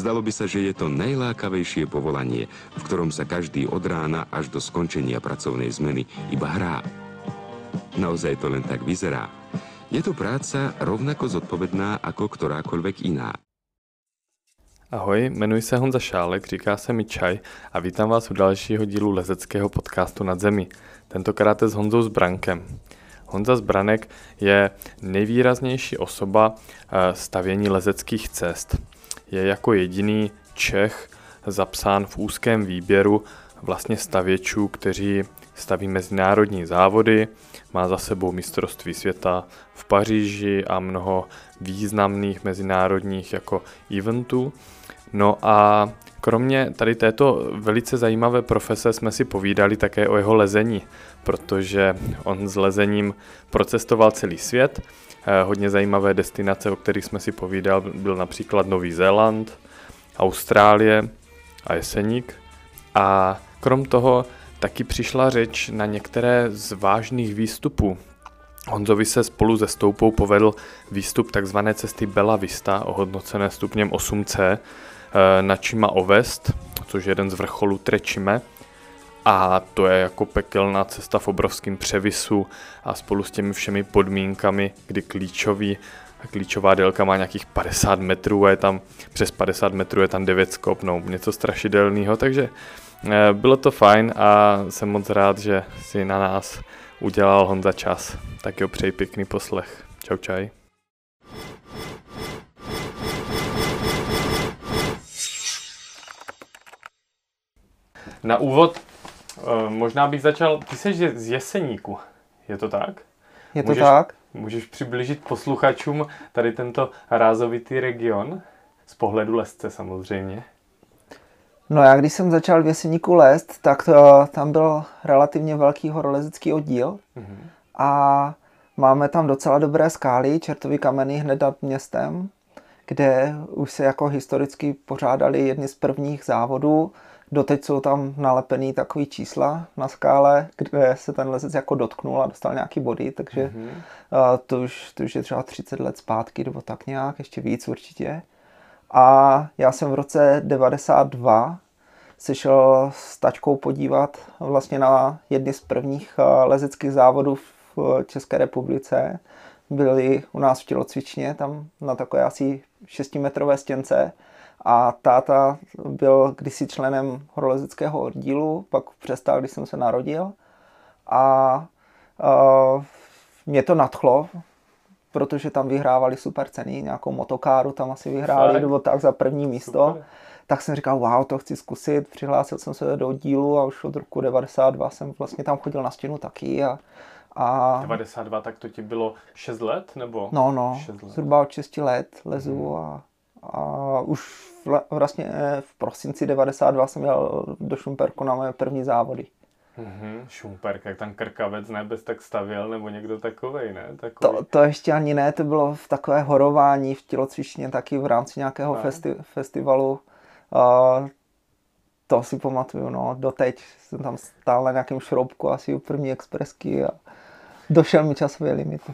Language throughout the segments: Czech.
Zdalo by sa, že je to najlákavejšie povolanie, v ktorom sa každý od rána až do skončenia pracovnej zmeny iba hrá. Naozaj to len tak vyzerá. Je to práca rovnako zodpovedná ako ktorákoľvek iná. Ahoj, jmenuji se Honza Šálek, říká se mi Čaj a vítám vás u dalšího dílu lezeckého podcastu Nad zemi. Tentokrát je s Honzou Zbrankem. Honza Zbranek je nejvýraznější osoba eh, stavění lezeckých cest. Je jako jediný Čech zapsán v úzkém výběru vlastně stavěčů, kteří staví mezinárodní závody, má za sebou mistrovství světa v Paříži a mnoho významných mezinárodních jako eventů. No a kromě tady této velice zajímavé profese jsme si povídali také o jeho lezení, protože on s lezením procestoval celý svět. Eh, hodně zajímavé destinace, o kterých jsme si povídal, byl například Nový Zéland, Austrálie a Jeseník. A krom toho taky přišla řeč na některé z vážných výstupů. Honzovi se spolu se stoupou povedl výstup tzv. cesty Bella Vista, ohodnocené stupněm 8C, Eh, na Čima Ovest, což je jeden z vrcholů Trečime. A to je jako pekelná cesta v obrovském převisu a spolu s těmi všemi podmínkami, kdy klíčový klíčová délka má nějakých 50 metrů a je tam přes 50 metrů je tam 9 skopnou, něco strašidelného, takže eh, bylo to fajn a jsem moc rád, že si na nás udělal Honza čas. Tak jo, přeji pěkný poslech. Čau čaj. Na úvod možná bych začal, ty jsi z Jeseníku, je to tak? Je to můžeš, tak. Můžeš přiblížit posluchačům tady tento rázovitý region? Z pohledu lesce samozřejmě. No já když jsem začal v Jeseníku lest, tak to, tam byl relativně velký horolezecký oddíl mm-hmm. a máme tam docela dobré skály, čertový kameny hned nad městem, kde už se jako historicky pořádali jedny z prvních závodů Doteď jsou tam nalepený takový čísla na skále, kde se ten lezec jako dotknul a dostal nějaký body, takže mm-hmm. uh, to, už, to už je třeba 30 let zpátky, nebo tak nějak, ještě víc určitě. A já jsem v roce 92 se šel s tačkou podívat vlastně na jedny z prvních uh, lezeckých závodů v České republice. Byli u nás v tělocvičně, tam na takové asi 6-metrové stěnce a táta byl kdysi členem horolezeckého oddílu, pak přestal, když jsem se narodil. A uh, mě to nadchlo, protože tam vyhrávali super ceny, nějakou motokáru tam asi vyhráli, nebo tak za první místo. Super. Tak jsem říkal, wow, to chci zkusit. Přihlásil jsem se do oddílu a už od roku 92 jsem vlastně tam chodil na stěnu taky. A, a... 92, tak to ti bylo 6 let? nebo? No, no, 6 let. zhruba od 6 let lezu hmm. a, a už vlastně eh, v prosinci 92 jsem jel do Šumperku na moje první závody. Mm-hmm, Šumperk, jak tam krkavec nebez tak stavěl, nebo někdo takovej, ne? Takový. To, to ještě ani ne, to bylo v takové horování v tělocvičně, taky v rámci nějakého festi- festivalu. Uh, to si pamatuju, no, doteď jsem tam stál na nějakém šroubku asi u první expresky a došel mi časový limit.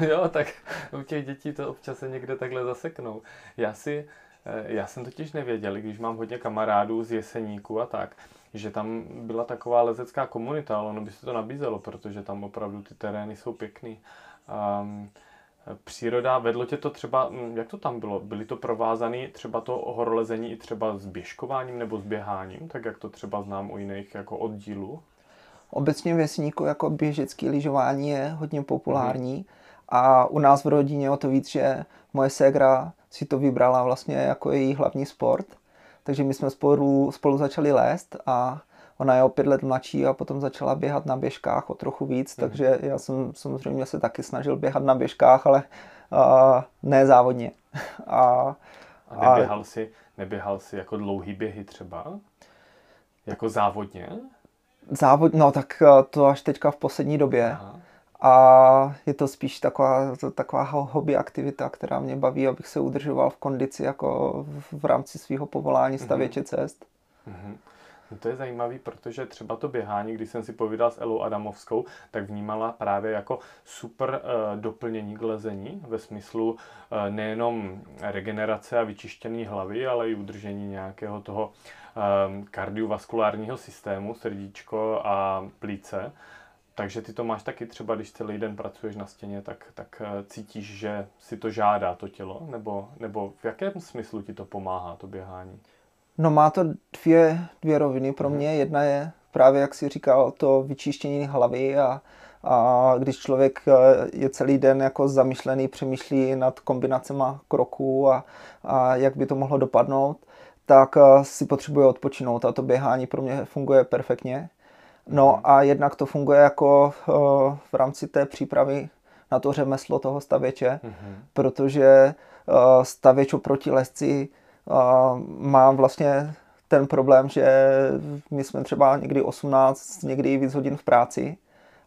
jo, tak u těch dětí to občas se někde takhle zaseknou. Já si, eh, já jsem totiž nevěděl, když mám hodně kamarádů z Jeseníku a tak, že tam byla taková lezecká komunita, ale ono by se to nabízelo, protože tam opravdu ty terény jsou pěkný. Um, příroda, vedlo tě to třeba, hm, jak to tam bylo? Byly to provázané třeba to horolezení i třeba s běžkováním nebo s běháním, tak jak to třeba znám u jiných jako oddílů? Obecně v Jesníku jako běžecké lyžování je hodně populární mm-hmm. a u nás v rodině o to víc, že moje ségra si to vybrala vlastně jako její hlavní sport, takže my jsme spolu, spolu začali lézt a ona je o pět let mladší a potom začala běhat na běžkách o trochu víc, mm. takže já jsem samozřejmě se taky snažil běhat na běžkách, ale uh, ne závodně. a, a neběhal, a, si, neběhal si jako dlouhý běhy třeba? Jako závodně? Závod, no tak eh, to až teďka v poslední době. Aha. A je to spíš taková, taková hobby aktivita, která mě baví, abych se udržoval v kondici jako v rámci svého povolání stavěče mm-hmm. cest. Mm-hmm. No to je zajímavý, protože třeba to běhání, když jsem si povídal s Elou Adamovskou, tak vnímala právě jako super uh, doplnění k lezení ve smyslu uh, nejenom regenerace a vyčištěné hlavy, ale i udržení nějakého toho um, kardiovaskulárního systému, srdíčko a plíce. Takže ty to máš taky třeba, když celý den pracuješ na stěně, tak, tak cítíš, že si to žádá to tělo? Nebo, nebo v jakém smyslu ti to pomáhá, to běhání? No má to dvě, dvě roviny pro mě. Jedna je právě, jak si říkal, to vyčištění hlavy a, a když člověk eh, je celý den jako zamýšlený, přemýšlí nad kombinacema kroků a, a jak by to mohlo dopadnout, tak eh, si potřebuje odpočinout a to běhání pro mě funguje perfektně. No mhm. a jednak to funguje jako eh, v rámci té přípravy na to řemeslo toho stavěče, mm-hmm. protože stavěč oproti lesci má vlastně ten problém, že my jsme třeba někdy 18, někdy i víc hodin v práci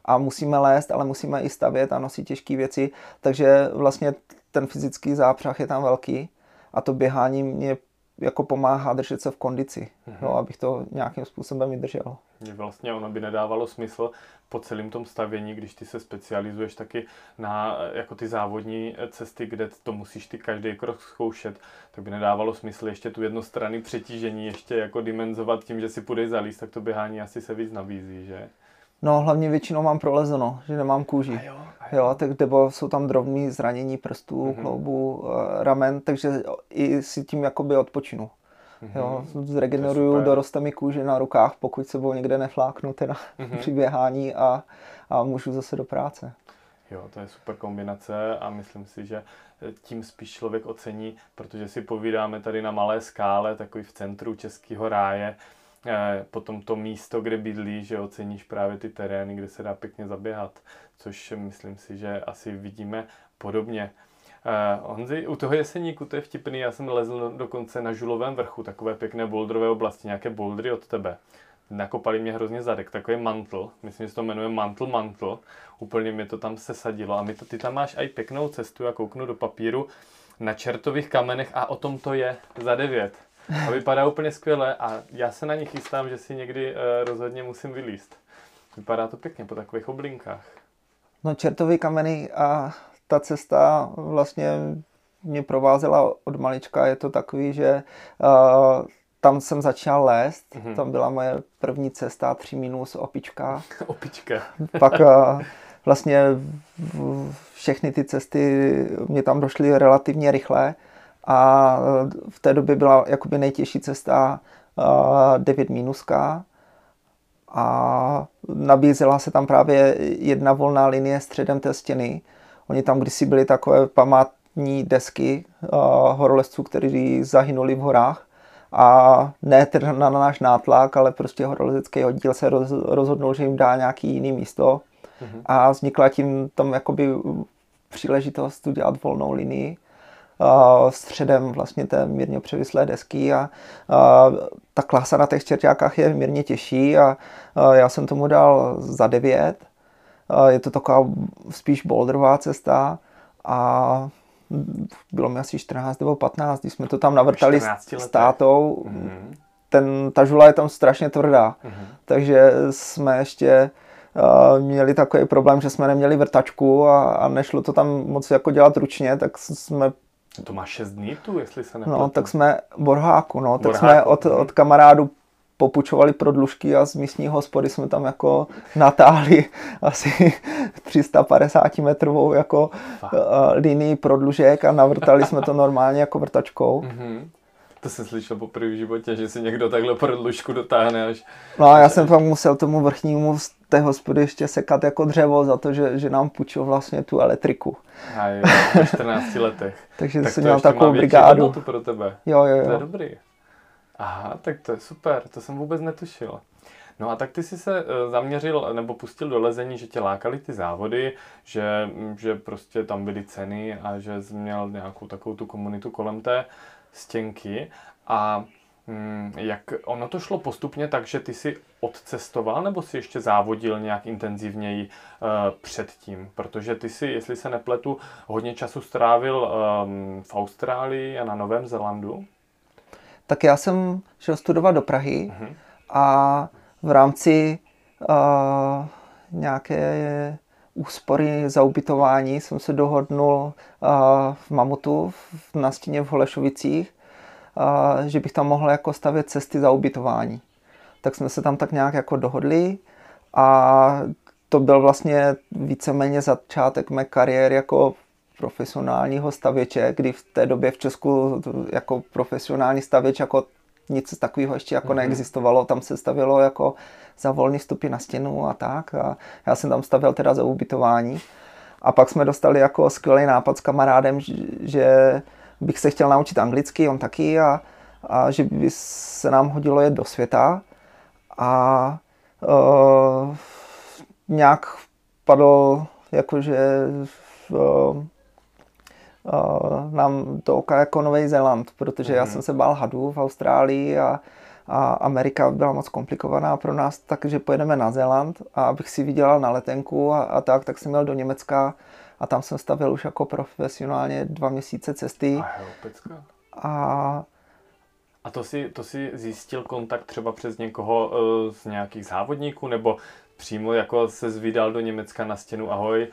a musíme lézt, ale musíme i stavět a nosit těžké věci, takže vlastně ten fyzický zápřah je tam velký a to běhání mě jako pomáhá držet se v kondici, mm-hmm. no, abych to nějakým způsobem vydržel. Vlastně ono by nedávalo smysl po celém tom stavění, když ty se specializuješ taky na jako ty závodní cesty, kde to musíš ty každý krok zkoušet, tak by nedávalo smysl ještě tu jednostranný přetížení ještě jako dimenzovat tím, že si půjdeš zalíst, tak to běhání asi se víc nabízí, že? No, hlavně většinou mám prolezeno, že nemám kůži. A jo, a jo. jo, tak nebo jsou tam drobné zranění prstů, mm-hmm. kloubů, eh, ramen, takže i si tím jakoby odpočinu. Mm-hmm. Jo, zregeneruju, doroste mi kůže na rukách, pokud sebou někde nefláknu teda mm-hmm. při běhání a, a můžu zase do práce. Jo, to je super kombinace a myslím si, že tím spíš člověk ocení, protože si povídáme tady na malé skále, takový v centru Českého ráje, eh, potom to místo, kde bydlí, že oceníš právě ty terény, kde se dá pěkně zaběhat, což myslím si, že asi vidíme podobně. Uh, Honzi, u toho jeseníku, to je vtipný, já jsem lezl dokonce na Žulovém vrchu, takové pěkné bouldrové oblasti, nějaké bouldry od tebe. Nakopali mě hrozně zadek, takový mantl, myslím, že se to jmenuje mantl mantl, úplně mi to tam sesadilo a my to, ty tam máš i pěknou cestu, já kouknu do papíru, na čertových kamenech a o tom to je za devět. A vypadá úplně skvěle a já se na nich chystám, že si někdy uh, rozhodně musím vylíst. Vypadá to pěkně po takových oblinkách. No čertový kameny a ta cesta vlastně mě provázela od malička. Je to takový, že uh, tam jsem začal lézt. Mm-hmm. Tam byla moje první cesta 3 minus opička. opička. Pak uh, vlastně všechny ty cesty mě tam došly relativně rychle a v té době byla jakoby nejtěžší cesta uh, 9 minuska a nabízela se tam právě jedna volná linie středem té stěny Oni tam kdysi byli takové památní desky uh, horolezců, kteří zahynuli v horách. A ne teda na náš nátlak, ale prostě horolezecký oddíl se roz, rozhodnul, že jim dá nějaký jiný místo. Mm-hmm. A vznikla tím tam jakoby příležitost udělat volnou linii středem vlastně té mírně převislé desky a uh, ta klasa na těch čerťákách je mírně těžší a uh, já jsem tomu dal za devět je to taková spíš boulderová cesta a bylo mi asi 14 nebo 15, když jsme to tam navrtali s tátou. Mm-hmm. Ten, ta žula je tam strašně tvrdá, mm-hmm. takže jsme ještě uh, měli takový problém, že jsme neměli vrtačku a, a nešlo to tam moc jako dělat ručně, tak jsme to má 6 dní tu, jestli se nepletu. No, tak jsme Borháku, no, tak jsme od, od kamarádu popučovali prodlužky a z místní hospody jsme tam jako natáhli asi 350 metrovou jako uh, linii prodlužek a navrtali jsme to normálně jako vrtačkou. Mm-hmm. To jsem slyšel poprvé v životě, že si někdo takhle prodlužku dotáhne až... No a já jsem tam musel tomu vrchnímu z té hospody ještě sekat jako dřevo za to, že, že nám půjčil vlastně tu elektriku. A jo, v 14 letech. Takže tak jsem měl takovou brigádu. pro tebe. Jo, jo, jo. To je dobrý. Aha, tak to je super, to jsem vůbec netušil. No a tak ty jsi se eh, zaměřil nebo pustil do lezení, že tě lákali ty závody, že, že prostě tam byly ceny a že jsi měl nějakou takovou tu komunitu kolem té stěnky a mm, jak ono to šlo postupně tak, že ty si odcestoval nebo si ještě závodil nějak intenzivněji uh, předtím? Protože ty si, jestli se nepletu, hodně času strávil um, v Austrálii a na Novém Zelandu tak já jsem šel studovat do Prahy mm-hmm. a v rámci uh, nějaké úspory za ubytování jsem se dohodnul uh, v Mamutu v Nastíně v Holešovicích, uh, že bych tam mohl jako stavět cesty za ubytování. Tak jsme se tam tak nějak jako dohodli a to byl vlastně víceméně začátek mé kariéry jako profesionálního stavěče, kdy v té době v Česku jako profesionální stavěč jako nic takového ještě jako mm-hmm. neexistovalo. Tam se stavilo jako za volný vstupy na stěnu a tak. A já jsem tam stavil teda za ubytování. A pak jsme dostali jako skvělý nápad s kamarádem, že bych se chtěl naučit anglicky, on taky, a, a že by se nám hodilo jet do světa. A uh, nějak padl jakože uh, uh, nám to oka jako Nový Zéland, protože mm-hmm. já mhm. jsem se bál hadů v Austrálii a, a Amerika byla moc komplikovaná pro nás, takže pojedeme na Zéland a abych si vydělal na letenku a, a tak, tak jsem měl do Německa a tam jsem stavil už jako profesionálně dva měsíce cesty. A, a to si, to si zjistil kontakt třeba přes někoho uh, z nějakých závodníků, nebo přímo jako se zvídal do Německa na stěnu, ahoj,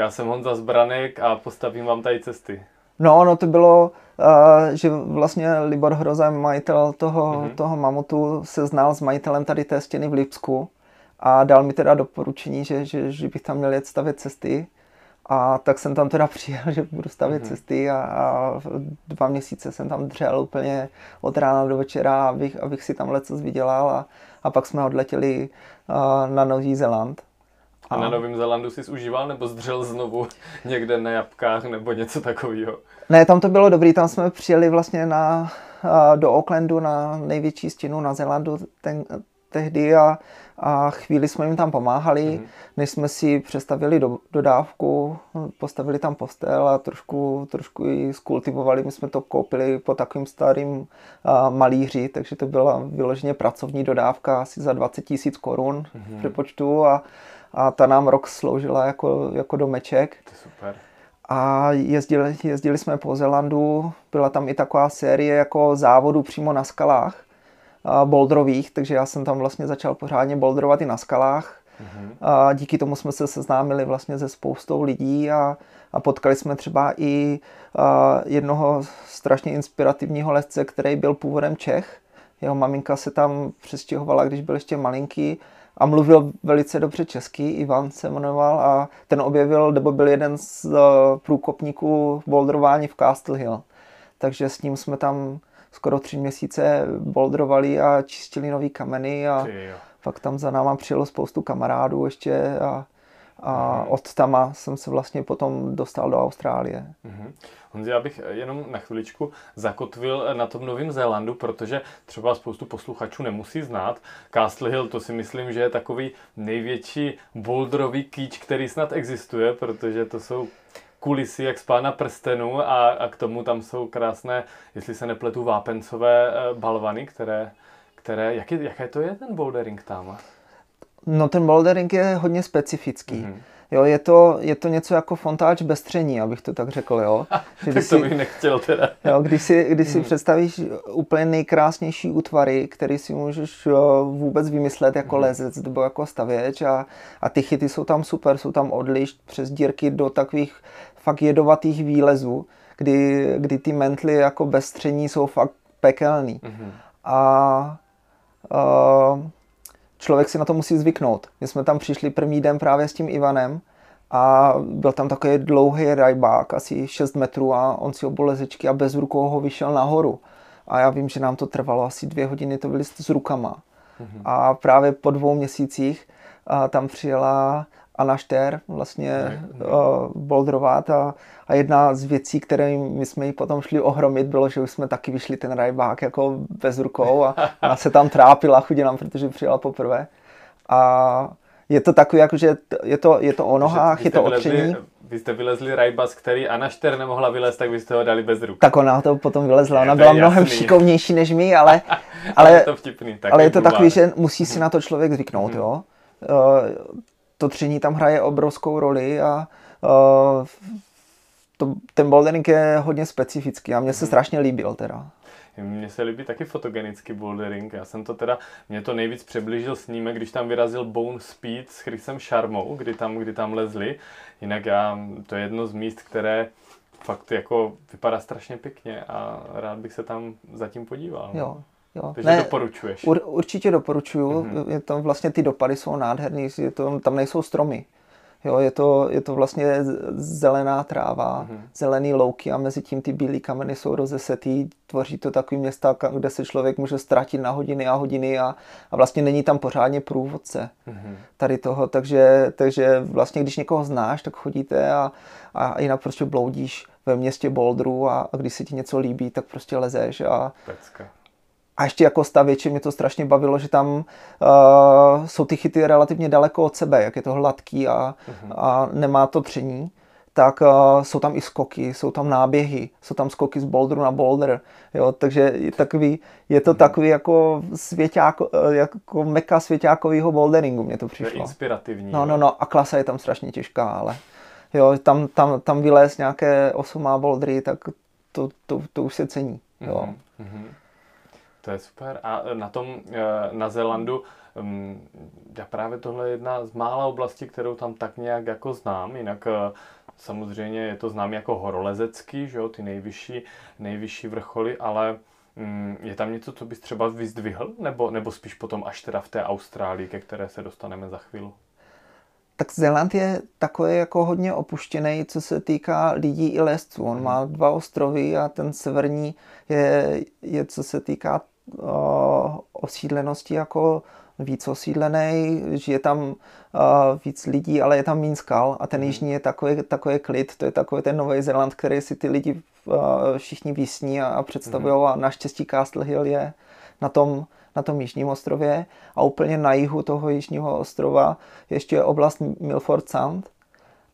já jsem Honza Zbranek a postavím vám tady cesty. No, no to bylo, uh, že vlastně Libor Hroza, majitel toho, mm-hmm. toho mamutu, se znal s majitelem tady té stěny v Lipsku a dal mi teda doporučení, že, že, že bych tam měl jet stavět cesty. A tak jsem tam teda přijel, že budu stavět mm-hmm. cesty a, a dva měsíce jsem tam dřel úplně od rána do večera, abych, abych si tam leco vydělal a, a pak jsme odletěli uh, na Nový Zéland. A na Novém Zélandu jsi užíval nebo zdřel znovu někde na jabkách nebo něco takového? Ne, tam to bylo dobrý, tam jsme přijeli vlastně na, do Aucklandu na největší stěnu na Zélandu ten, tehdy a, a chvíli jsme jim tam pomáhali, mm-hmm. než jsme si přestavili do, dodávku, postavili tam postel a trošku, trošku ji skultivovali. My jsme to koupili po takovým starým a, malíři, takže to byla vyloženě pracovní dodávka asi za 20 tisíc korun mm-hmm. v přepočtu a, a ta nám rok sloužila jako, jako domeček. To je super. A jezdili, jezdili jsme po Zelandu, byla tam i taková série jako závodu přímo na skalách, boldrových, takže já jsem tam vlastně začal pořádně boldrovat i na skalách. Mm-hmm. A díky tomu jsme se seznámili vlastně se spoustou lidí a, a potkali jsme třeba i a, jednoho strašně inspirativního lesce, který byl původem Čech. Jeho maminka se tam přestěhovala, když byl ještě malinký a mluvil velice dobře česky, Ivan se jmenoval a ten objevil, nebo byl jeden z uh, průkopníků boulderování v Castle Hill. Takže s ním jsme tam skoro tři měsíce boldrovali a čistili nový kameny a pak tam za náma přijelo spoustu kamarádů ještě a, a mhm. od tama jsem se vlastně potom dostal do Austrálie. Mm-hmm. Honzi, já bych jenom na chviličku zakotvil na tom Novém Zélandu, protože třeba spoustu posluchačů nemusí znát. Castle Hill, to si myslím, že je takový největší boulderový kýč, který snad existuje, protože to jsou kulisy jak z pána prstenů a, a k tomu tam jsou krásné, jestli se nepletu, vápencové eh, balvany, které, které jak je, jaké to je ten bouldering tam? No ten bouldering je hodně specifický. Mm-hmm. Jo, je to, je to něco jako fontáč bez tření, abych to tak řekl, jo. Že tak to bych nechtěl teda. Jo, když si, když si hmm. představíš úplně nejkrásnější útvary, který si můžeš vůbec vymyslet jako hmm. lezec nebo jako stavěč a, a ty chyty jsou tam super, jsou tam odlišť přes dírky do takových fakt jedovatých výlezů, kdy, kdy ty mently jako bez tření jsou fakt pekelný. Hmm. A uh, člověk si na to musí zvyknout. My jsme tam přišli první den právě s tím Ivanem a byl tam takový dlouhý rajbák, asi 6 metrů a on si obul lezečky a bez rukou ho vyšel nahoru. A já vím, že nám to trvalo asi dvě hodiny to byli s rukama. Mm-hmm. A právě po dvou měsících a tam přijela Anna Šter vlastně uh, boldrovat a, a jedna z věcí, které my jsme ji potom šli ohromit, bylo, že už jsme taky vyšli ten rajbák jako bez rukou a ona se tam trápila chudinám, protože přijela poprvé. A je to takový, jako, že je to, je to o nohách, je to o tření. Vy jste vylezli rajbas, který Anna Šter nemohla vylézt, tak byste ho dali bez ruky. Tak ona to potom vylezla, ona byla mnohem jasný. šikovnější než my, ale, ale, je to, vtipný, ale je to takový, že musí si na to člověk zvyknout, mm-hmm. jo. To tření tam hraje obrovskou roli a uh, to, ten bouldering je hodně specifický a mně se strašně líbil teda. Mně se líbí taky fotogenický bouldering. Já jsem to teda, mě to nejvíc přiblížil snímek, když tam vyrazil Bone Speed s Chrisem Sharmou, kdy tam, kdy tam lezli. Jinak já, to je jedno z míst, které fakt jako vypadá strašně pěkně a rád bych se tam zatím podíval. Jo, jo. Takže ne, doporučuješ. Ur, určitě doporučuju. Mm-hmm. Je to vlastně ty dopady jsou nádherný, je to, tam nejsou stromy. Jo, je, to, je to vlastně zelená tráva, mm-hmm. zelený louky a mezi tím ty bílé kameny jsou rozesetý. Tvoří to takový města, kde se člověk může ztratit na hodiny a hodiny a, a vlastně není tam pořádně průvodce mm-hmm. tady toho. Takže, takže vlastně, když někoho znáš, tak chodíte a, a jinak prostě bloudíš ve městě Boldru a, a když se ti něco líbí, tak prostě lezeš a, Pecka. A ještě jako stavěči mě to strašně bavilo, že tam uh, jsou ty chyty relativně daleko od sebe, jak je to hladký a, uh-huh. a nemá to tření, tak uh, jsou tam i skoky, jsou tam náběhy, jsou tam skoky z boulderu na boulder, jo, takže je, takový, je to uh-huh. takový jako svěťák, eh, jako meka svěťákového boulderingu, mě to přišlo. To je inspirativní. No, no, no, a klasa je tam strašně těžká, ale jo, tam, tam, tam vylez nějaké osmá bouldery, tak to, to, to už se cení, jo. Uh-huh. To je super. A na tom, eh, na Zélandu, mm, já právě tohle je jedna z mála oblastí, kterou tam tak nějak jako znám, jinak eh, samozřejmě je to znám jako horolezecký, že jo, ty nejvyšší, nejvyšší vrcholy, ale mm, je tam něco, co bys třeba vyzdvihl, nebo, nebo spíš potom až teda v té Austrálii, ke které se dostaneme za chvíli? Tak Zéland je takový jako hodně opuštěný, co se týká lidí i lesců. On má dva ostrovy a ten severní je, je co se týká osídlenosti jako víc osídlený, žije tam uh, víc lidí, ale je tam méně skal a ten mhm. jižní je takový, takový klid, to je takový ten Nový Zéland, který si ty lidi uh, všichni vysní a, a představují mm. a naštěstí Castle Hill je na tom, na tom jižním ostrově a úplně na jihu toho jižního ostrova ještě oblast Milford Sound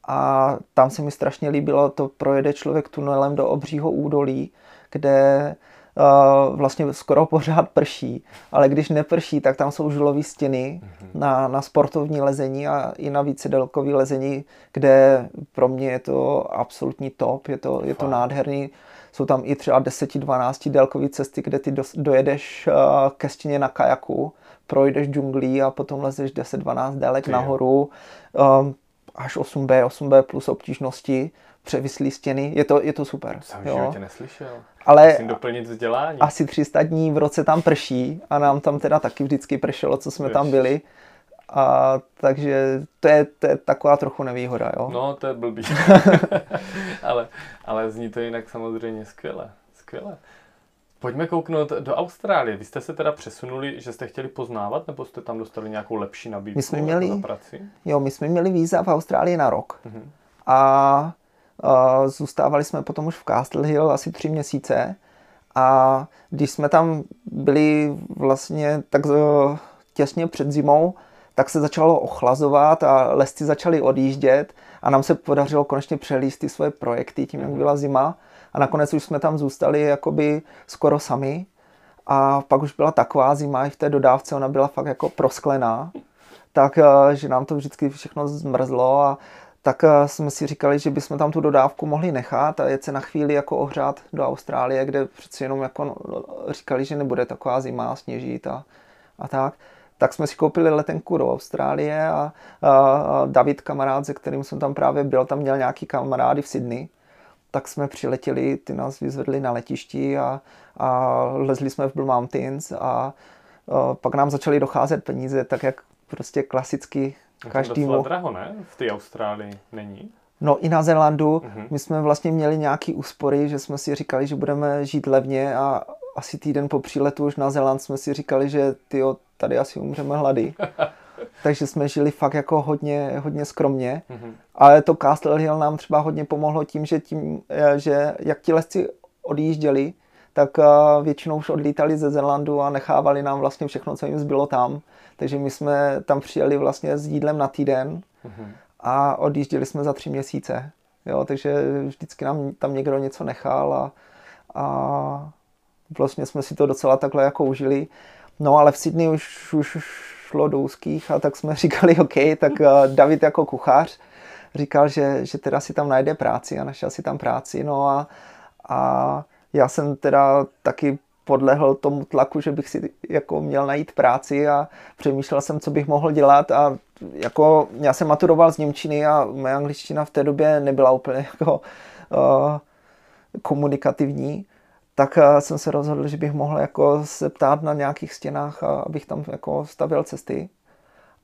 a tam se mi strašně líbilo, to projede člověk tunelem do obřího údolí, kde uh, vlastně skoro pořád prší, ale když neprší, tak tam jsou žulové stěny mm-hmm. na, na sportovní lezení a i na vícedelkový lezení, kde pro mě je to absolutní top, je to, je to nádherný. Jsou tam i třeba 10-12 délkové cesty, kde ty do, dojedeš uh, ke stěně na kajaku, projdeš džunglí a potom lezeš 10-12 délek Ty nahoru, um, až 8B, 8B plus obtížnosti převislý stěny, je to, je to super. Jsem v životě neslyšel. Ale Musím doplnit vzdělání. Asi 300 dní v roce tam prší a nám tam teda taky vždycky pršelo, co jsme Jež. tam byli. A takže to je, to je taková trochu nevýhoda, jo? No, to je blbý. ale, ale zní to jinak samozřejmě skvěle. Skvěle. Pojďme kouknout do Austrálie. Vy jste se teda přesunuli, že jste chtěli poznávat, nebo jste tam dostali nějakou lepší nabídku my jsme měli, jako praci? Jo, my jsme měli víza v Austrálii na rok. Uh-huh. A Zůstávali jsme potom už v Castle Hill asi tři měsíce a když jsme tam byli vlastně tak eh, těsně před zimou, tak se začalo ochlazovat a lesci začali odjíždět a nám se podařilo konečně přelíst ty svoje projekty tím, jak byla zima. A nakonec už jsme tam zůstali jakoby skoro sami. A pak už byla taková zima i v té dodávce, ona byla fakt jako prosklená, tak eh, že nám to vždycky všechno zmrzlo a tak eh, jsme si říkali, že bychom tam tu dodávku mohli nechat a jet se na chvíli jako ohřát do Austrálie, kde přeci jenom jako no, říkali, že nebude taková zima, sněžit a, a tak. Tak jsme si koupili letenku do Austrálie a, a David, kamarád, se kterým jsem tam právě byl, tam měl nějaký kamarády v Sydney, tak jsme přiletěli, ty nás vyzvedli na letišti a, a lezli jsme v Blue Mountains a, a pak nám začaly docházet peníze, tak jak prostě klasicky každému... To draho, ne? V té Austrálii není? No i na Zélandu. Uh-huh. My jsme vlastně měli nějaký úspory, že jsme si říkali, že budeme žít levně a asi týden po příletu už na Zéland jsme si říkali, že tyjo, tady asi umřeme hlady. Takže jsme žili fakt jako hodně, hodně skromně. Uh-huh. Ale to Castle Hill nám třeba hodně pomohlo tím, že, tím, eh, že jak ti lesci odjížděli, tak eh, většinou už odlítali ze Zélandu a nechávali nám vlastně všechno, co jim zbylo tam. Takže my jsme tam přijeli vlastně s jídlem na týden mm-hmm. a odjížděli jsme za tři měsíce. Jo, takže vždycky nám tam někdo něco nechal a, a vlastně jsme si to docela takhle jako užili. No ale v Sydney už, už šlo do úzkých a tak jsme říkali, OK, tak eh, David jako kuchař říkal, že, že teda si tam najde práci a našel si tam práci. No a, a já jsem teda taky podlehl tomu tlaku, že bych si jako měl najít práci a přemýšlel jsem, co bych mohl dělat a jako já jsem maturoval z Němčiny a moje angličtina v té době nebyla úplně jako uh, komunikativní, tak uh, jsem se rozhodl, že bych mohl jako se ptát na nějakých stěnách, abych tam jako stavěl cesty.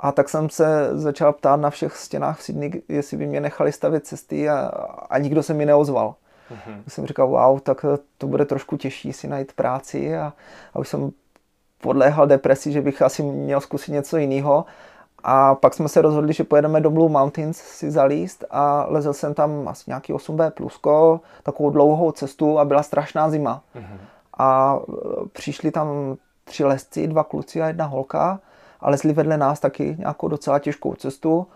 A tak jsem se začal ptát na všech stěnách v Sydney, jestli by mě nechali stavět cesty a, a nikdo se mi neozval. Mm-hmm. Jsem říkal, wow, tak to bude trošku těžší si najít práci a, a už jsem podléhal depresi, že bych asi měl zkusit něco jiného. A pak jsme se rozhodli, že pojedeme do Blue Mountains si zalíst a lezl jsem tam asi nějaký 8B plusko, takovou dlouhou cestu a byla strašná zima. Mm-hmm. A e, přišli tam tři lesci, dva kluci a jedna holka a lezli vedle nás taky nějakou docela těžkou cestu.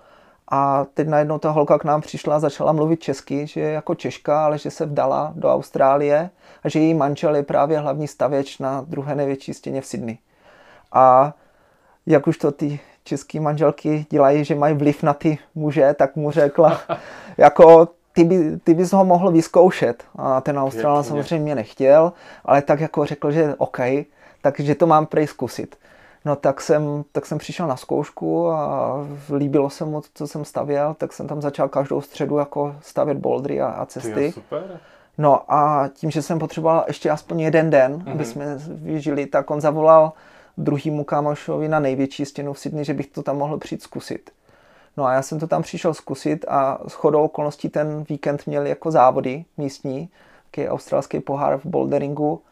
A teď najednou ta holka k nám přišla a začala mluvit česky, že je jako Češka, ale že se vdala do Austrálie a že její manžel je právě hlavní stavěč na druhé největší stěně v Sydney. A jak už to ty české manželky dělají, že mají vliv na ty muže, tak mu řekla, jako ty, by, ty bys ho mohl vyzkoušet. A ten Australan samozřejmě nechtěl, ale tak jako řekl, že OK, takže to mám prej zkusit. No tak jsem, tak jsem přišel na zkoušku a líbilo se mu, co jsem stavěl, tak jsem tam začal každou středu jako stavět bouldry a, a cesty. super. No a tím, že jsem potřeboval ještě aspoň jeden den, mm-hmm. aby jsme vyžili, tak on zavolal druhýmu kámošovi na největší stěnu v Sydney, že bych to tam mohl přijít zkusit. No a já jsem to tam přišel zkusit a s chodou okolností ten víkend měl jako závody místní, taký australský pohár v boulderingu.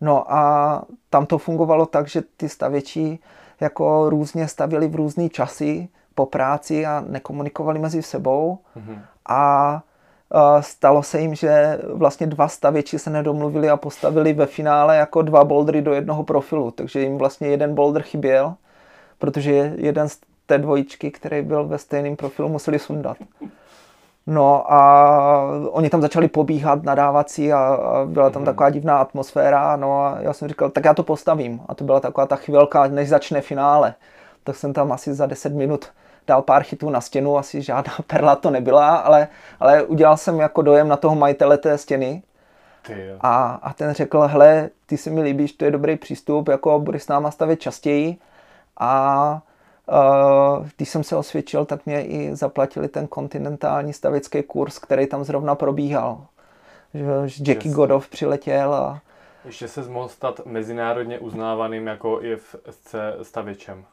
No a tam to fungovalo tak, že ty stavěči jako různě stavili v různé časy po práci a nekomunikovali mezi sebou. Mm-hmm. A stalo se jim, že vlastně dva stavěči se nedomluvili a postavili ve finále jako dva bouldery do jednoho profilu, takže jim vlastně jeden boulder chyběl, protože jeden z té dvojičky, který byl ve stejném profilu, museli sundat. No a oni tam začali pobíhat, nadávat si a, a byla tam mm-hmm. taková divná atmosféra, no a já jsem říkal, tak já to postavím. A to byla taková ta chvilka, než začne finále. Tak jsem tam asi za 10 minut dal pár chytů na stěnu, asi žádná perla to nebyla, ale, ale udělal jsem jako dojem na toho majitele té stěny. A, a ten řekl, hele, ty se mi líbíš, to je dobrý přístup, jako budeš s náma stavět častěji. A uh, když jsem se osvědčil, tak mě i zaplatili ten kontinentální stavěcký kurz, který tam zrovna probíhal. Že, že Jackie Godov přiletěl a... Ještě se mohl stát mezinárodně uznávaným jako IFSC stavěčem.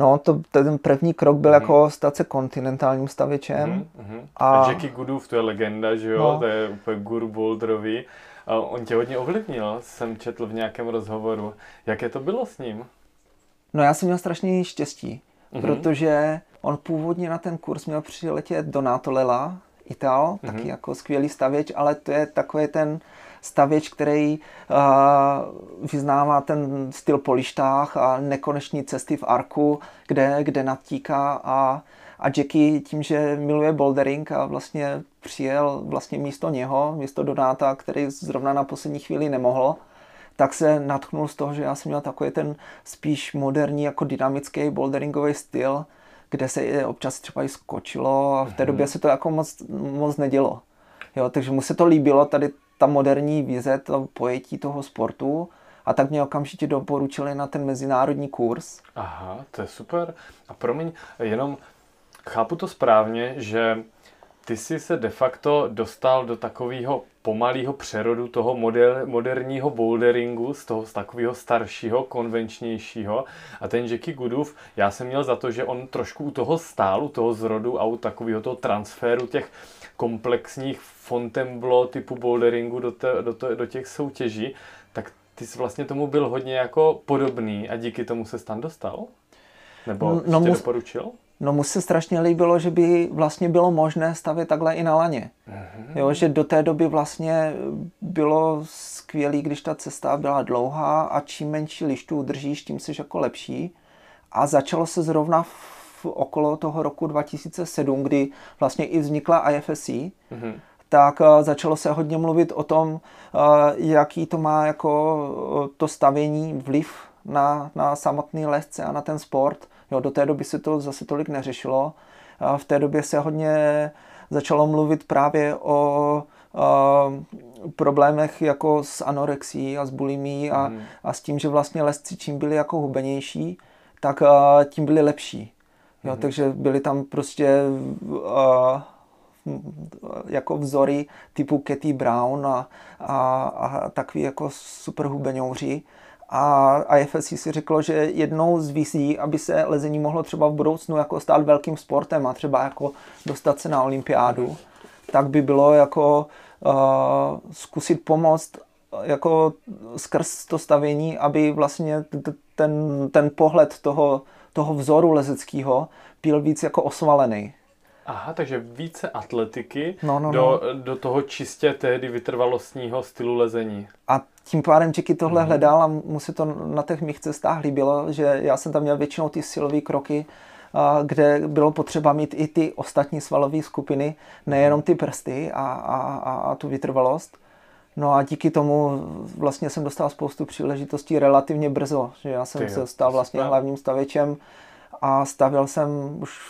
No, to, ten první krok byl mm. jako stát se kontinentálním stavěčem. Mm-hmm. A... a Jackie Goodův, to je legenda, že jo? No. To je úplně guru boulderový. A on tě hodně ovlivnil, jsem četl v nějakém rozhovoru. Jaké to bylo s ním? No já jsem měl strašně štěstí, mm-hmm. protože on původně na ten kurz měl přiletět do Lela, Ital, mm-hmm. taky jako skvělý stavěč, ale to je takový ten stavěč, který uh, vyznává ten styl po lištách a nekoneční cesty v arku, kde, kde natíká a, a Jackie tím, že miluje bouldering a vlastně přijel vlastně místo něho, místo Donáta, který zrovna na poslední chvíli nemohl, tak se natchnul z toho, že já jsem měl takový ten spíš moderní, jako dynamický boulderingový styl, kde se občas třeba i skočilo a v té době mhm. se to jako moc, moc nedělo. Jo, takže mu se to líbilo, tady ta moderní vize, to pojetí toho sportu a tak mě okamžitě doporučili na ten mezinárodní kurz. Aha, to je super. A promiň, jenom chápu to správně, že ty jsi se de facto dostal do takového pomalého přerodu toho moder, moderního boulderingu, z toho z takového staršího, konvenčnějšího. A ten Jackie Goodův, já jsem měl za to, že on trošku u toho stál, u toho zrodu a u takového toho transferu těch komplexních Fontainebleau typu boulderingu do, te, do, to, do těch soutěží, tak ty jsi vlastně tomu byl hodně jako podobný a díky tomu se tam dostal? Nebo no, mu, doporučil? No mu se strašně líbilo, že by vlastně bylo možné stavět takhle i na laně. Mm-hmm. Jo, že do té doby vlastně bylo skvělé, když ta cesta byla dlouhá a čím menší lištu udržíš, tím jsi jako lepší. A začalo se zrovna v, okolo toho roku 2007, kdy vlastně i vznikla IFSC, mm-hmm tak uh, začalo se hodně mluvit o tom, uh, jaký to má jako uh, to stavění vliv na, na samotný lesce a na ten sport. Jo, do té doby se to zase tolik neřešilo. V té době se hodně začalo mluvit právě o uh, problémech jako s anorexí a s bulimí a, mm. a s tím, že vlastně lesci čím byli jako hubenější, tak uh, tím byli lepší. Jo, mm. Takže byli tam prostě uh, jako vzory typu Katy Brown a, a, a takový jako super hubeňouři. A IFSC si řeklo, že jednou z vizí, aby se lezení mohlo třeba v budoucnu jako stát velkým sportem a třeba jako dostat se na olympiádu, tak by bylo jako uh, zkusit pomoct jako skrz to stavění, aby vlastně ten, ten pohled toho, toho vzoru lezeckého byl víc jako osvalený. Aha, takže více atletiky no, no, do, no. do toho čistě tehdy vytrvalostního stylu lezení. A tím pádem Jackie tohle mm. hledal a mu se to na těch mých cestách líbilo, že já jsem tam měl většinou ty silové kroky, kde bylo potřeba mít i ty ostatní svalové skupiny, nejenom ty prsty a, a, a, a tu vytrvalost. No a díky tomu vlastně jsem dostal spoustu příležitostí relativně brzo, že já jsem Ty se stal vlastně hlavním stavěčem a stavěl jsem už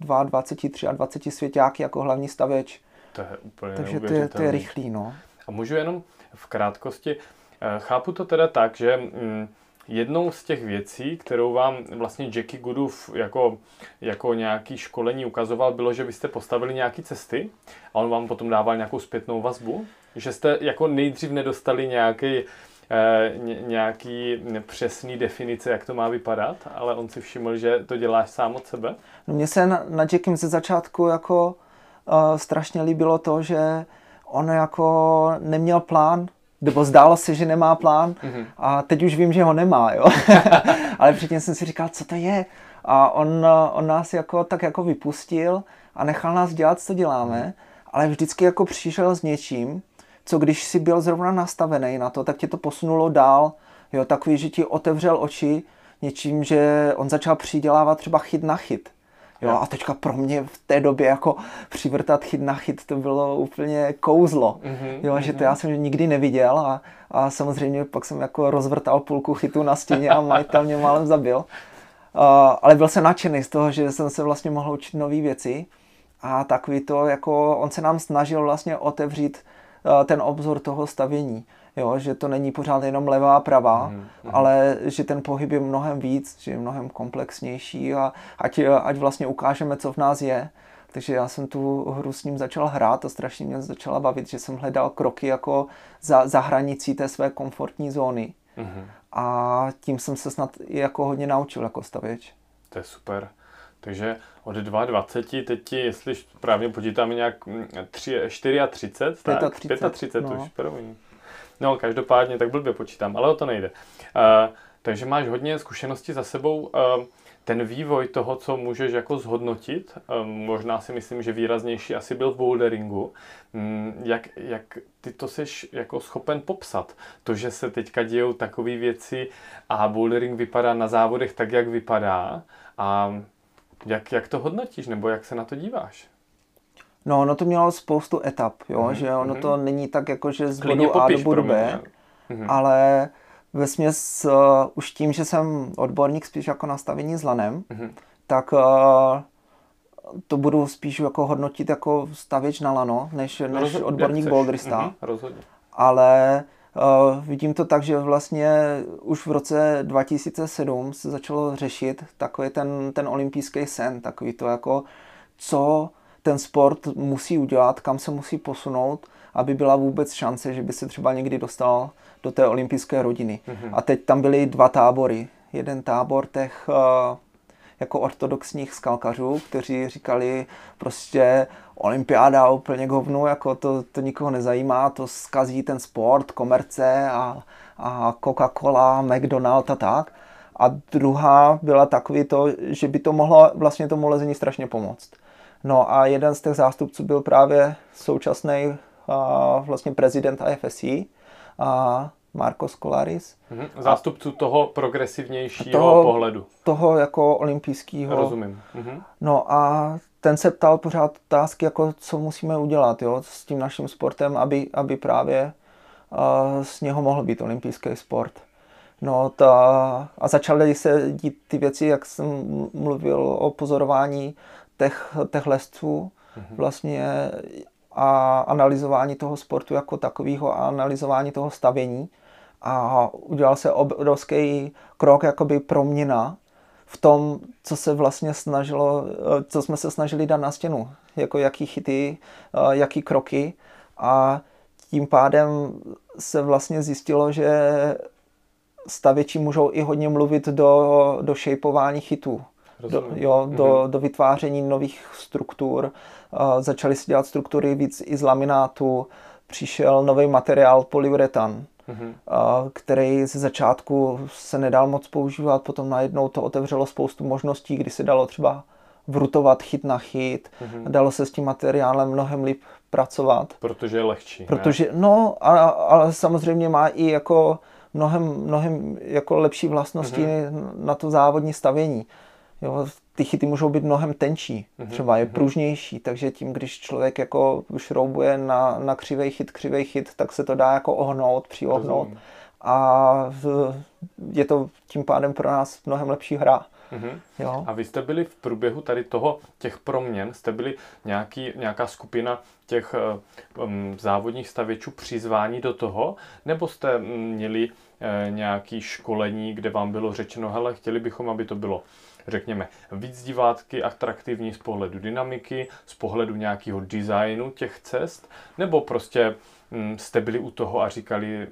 22, 23 svěťáky jako hlavní stavěč. To je úplně Takže to je, to je rychlý, no. A můžu jenom v krátkosti, eh, chápu to teda tak, že mm, jednou z těch věcí, kterou vám vlastně Jackie Goodův jako, jako nějaký školení ukazoval, bylo, že vy jste postavili nějaké cesty a on vám potom dával nějakou zpětnou vazbu, že jste jako nejdřív nedostali nějaký Eh, nějaký přesný definice, jak to má vypadat, ale on si všiml, že to děláš sám od sebe? No mně se na, na Jackim ze začátku jako uh, strašně líbilo to, že on jako neměl plán, nebo zdálo se, že nemá plán mm-hmm. a teď už vím, že ho nemá, jo. ale předtím jsem si říkal, co to je. A on, on nás jako tak jako vypustil a nechal nás dělat, co děláme, mm-hmm. ale vždycky jako přišel s něčím, co když si byl zrovna nastavený na to, tak tě to posunulo dál. Jo, takový, že ti otevřel oči něčím, že on začal přidělávat třeba chyt na chyt. Jo, a teďka pro mě v té době jako přivrtat chyt na chyt, to bylo úplně kouzlo. Mm-hmm, jo, že to já jsem nikdy neviděl a, a samozřejmě pak jsem jako rozvrtal půlku chytu na stěně a majitel mě málem zabil. Uh, ale byl jsem nadšený z toho, že jsem se vlastně mohl učit nové věci a takový to, jako on se nám snažil vlastně otevřít ten obzor toho stavění. Jo, že to není pořád jenom levá a pravá, mm, mm. ale že ten pohyb je mnohem víc, že je mnohem komplexnější a ať, ať vlastně ukážeme, co v nás je. Takže já jsem tu hru s ním začal hrát a strašně mě začala bavit, že jsem hledal kroky jako za, za hranicí té své komfortní zóny. Mm. A tím jsem se snad i jako hodně naučil jako stavěč. To je super. Takže od 22, teď ti, jestli právě počítáme nějak 3, 34, 35, tak 35, 35 no. už první. No, každopádně tak blbě počítám, ale o to nejde. Uh, takže máš hodně zkušeností za sebou. Uh, ten vývoj toho, co můžeš jako zhodnotit, um, možná si myslím, že výraznější asi byl v boulderingu. Um, jak, jak ty to jsi jako schopen popsat? To, že se teďka dějou takové věci a bouldering vypadá na závodech tak, jak vypadá a jak, jak to hodnotíš, nebo jak se na to díváš? No, ono to mělo spoustu etap, jo, mm-hmm. že ono mm-hmm. to není tak jako, že z bodu A do bodu B, mm-hmm. ale ve směs uh, už tím, že jsem odborník spíš jako nastavení s lanem, mm-hmm. tak uh, to budu spíš jako hodnotit jako stavěč na lano, než, než Rozhod, odborník boulderista. Mm-hmm, rozhodně. Ale vidím to tak, že vlastně už v roce 2007 se začalo řešit takový ten, ten olympijský sen, takový to jako, co ten sport musí udělat, kam se musí posunout, aby byla vůbec šance, že by se třeba někdy dostal do té olympijské rodiny. Mm-hmm. A teď tam byly dva tábory. Jeden tábor těch uh, jako ortodoxních skalkařů, kteří říkali prostě olympiáda úplně hovnu, jako to, to nikoho nezajímá, to skazí ten sport, komerce a, a Coca-Cola, McDonald a tak. A druhá byla takový to, že by to mohlo vlastně tomu lezení strašně pomoct. No a jeden z těch zástupců byl právě současný vlastně prezident IFSC, a Marcos Colaris. Mhm. Zástupců toho progresivnějšího toho, pohledu. Toho jako olympijského. Rozumím. Mhm. No a ten se ptal pořád otázky, jako co musíme udělat jo, s tím naším sportem, aby, aby právě uh, z něho mohl být olympijský sport. No ta, a začaly se dít ty věci, jak jsem mluvil o pozorování těch, těch lesců, vlastně a analyzování toho sportu jako takového a analyzování toho stavění. A udělal se obrovský krok, jakoby proměna v tom, co se vlastně snažilo, co jsme se snažili dát na stěnu, jako jaký chyty, jaký kroky a tím pádem se vlastně zjistilo, že stavěči můžou i hodně mluvit do, do šejpování chytů. Do, jo, do, mm-hmm. do vytváření nových struktur. Uh, začali si dělat struktury víc i z laminátu. Přišel nový materiál polyuretan, mm-hmm. který ze začátku se nedal moc používat, potom najednou to otevřelo spoustu možností, kdy se dalo třeba vrutovat chyt na chyt, mm-hmm. dalo se s tím materiálem mnohem líp pracovat. Protože je lehčí. Protože, ne? no, ale samozřejmě má i jako mnohem, mnohem jako lepší vlastnosti mm-hmm. na to závodní stavění. Jo, ty chyty můžou být mnohem tenčí, mm-hmm. třeba je mhm. pružnější, takže tím, když člověk jako šroubuje na, na křivej chyt, křivej chyt, tak se to dá jako ohnout, přiohnout. A je to tím pádem pro nás mnohem lepší hra. Mm-hmm. Jo. A vy jste byli v průběhu tady toho, těch proměn, jste byli nějaký, nějaká skupina těch um, závodních stavěčů přizvání do toho, nebo jste měli uh, nějaký školení, kde vám bylo řečeno, hele, chtěli bychom, aby to bylo řekněme, víc divátky, atraktivní z pohledu dynamiky, z pohledu nějakého designu těch cest, nebo prostě um, jste byli u toho a říkali,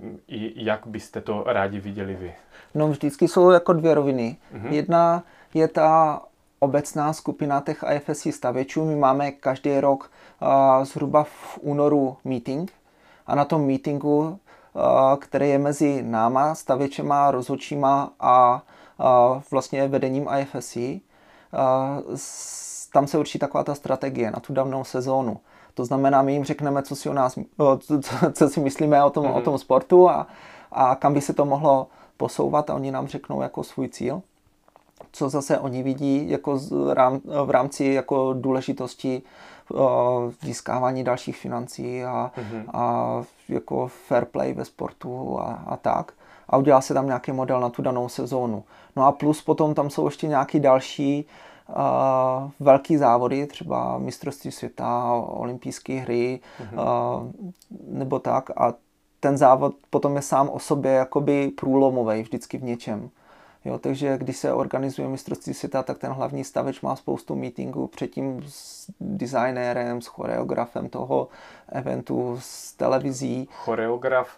jak byste to rádi viděli vy? No vždycky jsou jako dvě roviny. Mm-hmm. Jedna je ta obecná skupina těch IFSC stavěčů. My máme každý rok uh, zhruba v únoru meeting a na tom meetingu, uh, který je mezi náma, stavěčema, rozhodčíma a vlastně vedením IFSC, tam se určí taková ta strategie na tu danou sezónu. To znamená, my jim řekneme, co si, o nás, co, si myslíme o tom, mm-hmm. o tom sportu a, a kam by se to mohlo posouvat a oni nám řeknou jako svůj cíl co zase oni vidí jako v rámci jako důležitosti uh, získávání dalších financí a, mm-hmm. a jako fair play ve sportu a, a tak. A udělá se tam nějaký model na tu danou sezónu. No a plus potom tam jsou ještě nějaký další uh, velký závody, třeba mistrovství světa, olympijské hry mm-hmm. uh, nebo tak. A ten závod potom je sám o sobě jakoby průlomový vždycky v něčem. Jo, takže když se organizuje mistrovství světa, tak ten hlavní staveč má spoustu meetingů předtím s designérem, s choreografem toho eventu, s televizí. Choreograf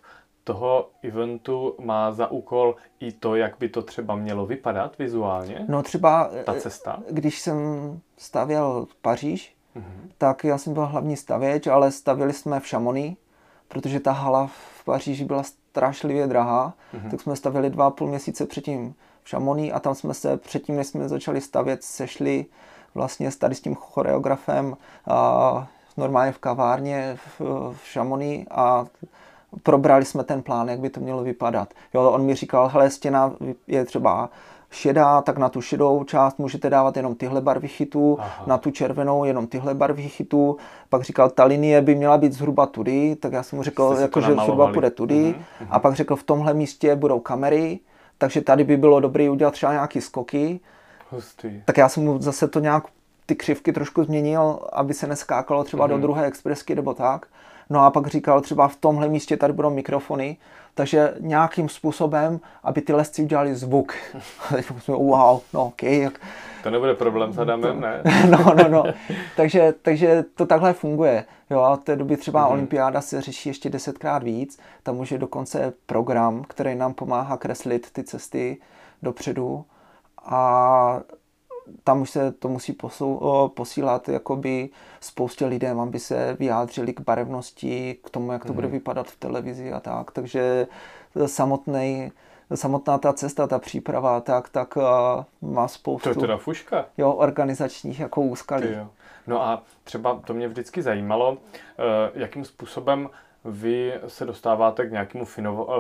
toho eventu má za úkol i to, jak by to třeba mělo vypadat vizuálně? No třeba, ta cesta. když jsem stavěl Paříž, mm-hmm. tak já jsem byl hlavní stavěč, ale stavili jsme v Šamony, protože ta hala v Paříži byla strašlivě drahá, mm-hmm. tak jsme stavili dva a půl měsíce předtím Šamoní a tam jsme se předtím, než jsme začali stavět, sešli vlastně s tady s tím choreografem a normálně v kavárně v, v Šamoní a probrali jsme ten plán, jak by to mělo vypadat. Jo, on mi říkal, hele, stěna je třeba šedá, tak na tu šedou část můžete dávat jenom tyhle barvy chytů, Aha. na tu červenou jenom tyhle barvy chytů. Pak říkal, ta linie by měla být zhruba tudy, tak já jsem mu řekl, jako, že zhruba půjde tudy. Uh-huh. A pak řekl, v tomhle místě budou kamery, takže tady by bylo dobré udělat třeba nějaký skoky. Hustý. Tak já jsem mu zase to nějak ty křivky trošku změnil, aby se neskákalo třeba mm-hmm. do mhm. druhé expresky nebo tak. No a pak říkal třeba v tomhle místě tady budou mikrofony, takže nějakým způsobem, aby ty lesci udělali zvuk. wow, no ok. To nebude problém s Adamem, ne? no, no, no. takže, takže to takhle funguje. Jo, a v té době třeba mm-hmm. olympiáda se řeší ještě desetkrát víc. Tam už je dokonce program, který nám pomáhá kreslit ty cesty dopředu. A tam už se to musí posou, posílat jakoby spoustě lidem, aby se vyjádřili k barevnosti, k tomu, jak to mm-hmm. bude vypadat v televizi a tak. Takže samotný samotná ta cesta, ta příprava, tak, tak uh, má spoustu to je teda fuška. Jo, organizačních jako úskalí. No a třeba to mě vždycky zajímalo, uh, jakým způsobem vy se dostáváte k nějakému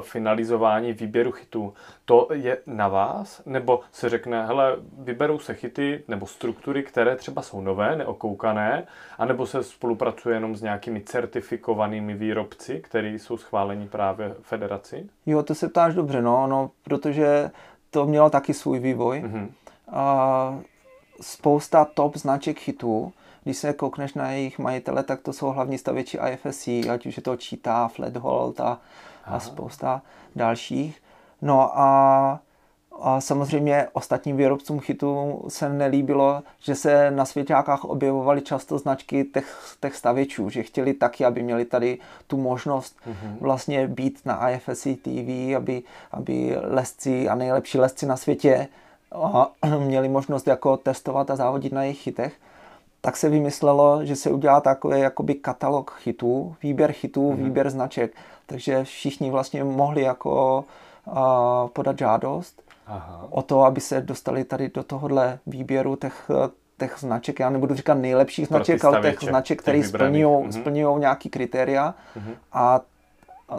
finalizování výběru chytů. To je na vás? Nebo se řekne, hele, vyberou se chyty nebo struktury, které třeba jsou nové, neokoukané, anebo se spolupracuje jenom s nějakými certifikovanými výrobci, který jsou schváleni právě federaci? Jo, to se ptáš dobře, no, no protože to mělo taky svůj vývoj. Mm-hmm. A spousta top značek chytů když se koukneš na jejich majitele, tak to jsou hlavní stavěči IFSC, ať už je to Cheetah, Flathold a, a spousta dalších. No a a samozřejmě ostatním výrobcům chytů se nelíbilo, že se na svěťákách objevovaly často značky těch, těch stavěčů, že chtěli taky, aby měli tady tu možnost mm-hmm. vlastně být na IFSC TV, aby, aby lesci a nejlepší lesci na světě a měli možnost jako testovat a závodit na jejich chytech tak se vymyslelo, že se udělá takový jakoby katalog chytů, výběr chytů, mm-hmm. výběr značek. Takže všichni vlastně mohli jako a, podat žádost Aha. o to, aby se dostali tady do tohohle výběru těch, těch značek. Já nebudu říkat nejlepších značek, ale těch značek, které splňují splňují nějaký kritéria. Mm-hmm. A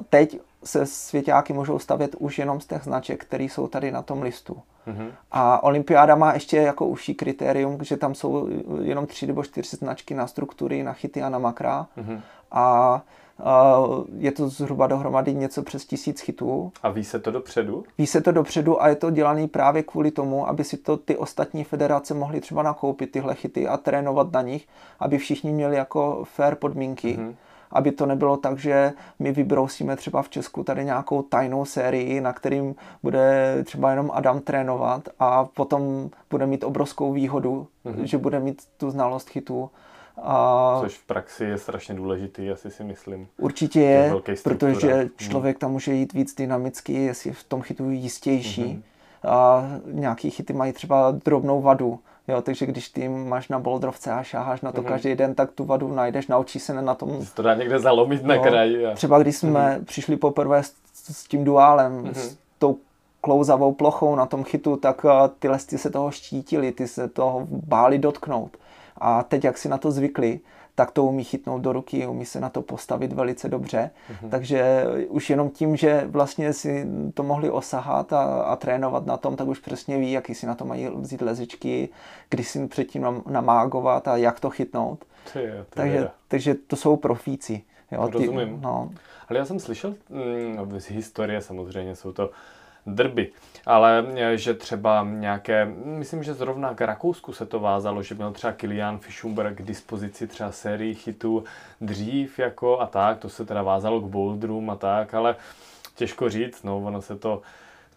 teď se svěťáky můžou stavět už jenom z těch značek, které jsou tady na tom listu. Mm-hmm. A olympiáda má ještě jako užší kritérium, že tam jsou jenom tři nebo čtyři značky na struktury, na chyty a na makra. Mm-hmm. A je to zhruba dohromady něco přes tisíc chytů. A ví se to dopředu? Ví se to dopředu a je to dělané právě kvůli tomu, aby si to ty ostatní federace mohly třeba nakoupit tyhle chyty a trénovat na nich, aby všichni měli jako fair podmínky. Mm-hmm aby to nebylo tak, že my vybrousíme třeba v Česku tady nějakou tajnou sérii, na kterým bude třeba jenom Adam trénovat a potom bude mít obrovskou výhodu, mm-hmm. že bude mít tu znalost chytů. A Což v praxi je strašně důležitý, asi si myslím. Určitě je, protože mhm. člověk tam může jít víc dynamicky, jestli v tom chytu jistější. Mm-hmm. A nějaký chyty mají třeba drobnou vadu, Jo, takže když ty máš na boldrovce a šáháš na to mm-hmm. každý den, tak tu vadu najdeš, naučí se na tom. To dá někde zalomit na kraji. A... Třeba když jsme mm-hmm. přišli poprvé s, s tím duálem, mm-hmm. s tou klouzavou plochou na tom chytu, tak uh, ty lesty se toho štítili, ty se toho báli dotknout. A teď, jak si na to zvykli, tak to umí chytnout do ruky, umí se na to postavit velice dobře. Mm-hmm. Takže už jenom tím, že vlastně si to mohli osahat a, a trénovat na tom, tak už přesně ví, jaký si na to mají vzít lezičky, kdy si předtím namágovat a jak to chytnout. Ty ty takže, takže to jsou profíci. Jo, ty, Rozumím. No. Ale já jsem slyšel mm, z historie samozřejmě, jsou to drby. Ale e, že třeba nějaké, myslím, že zrovna k Rakousku se to vázalo, že měl třeba Kilian Fischumberg k dispozici třeba sérii chytů dřív jako a tak, to se teda vázalo k boulderům a tak, ale těžko říct, no, ono se to,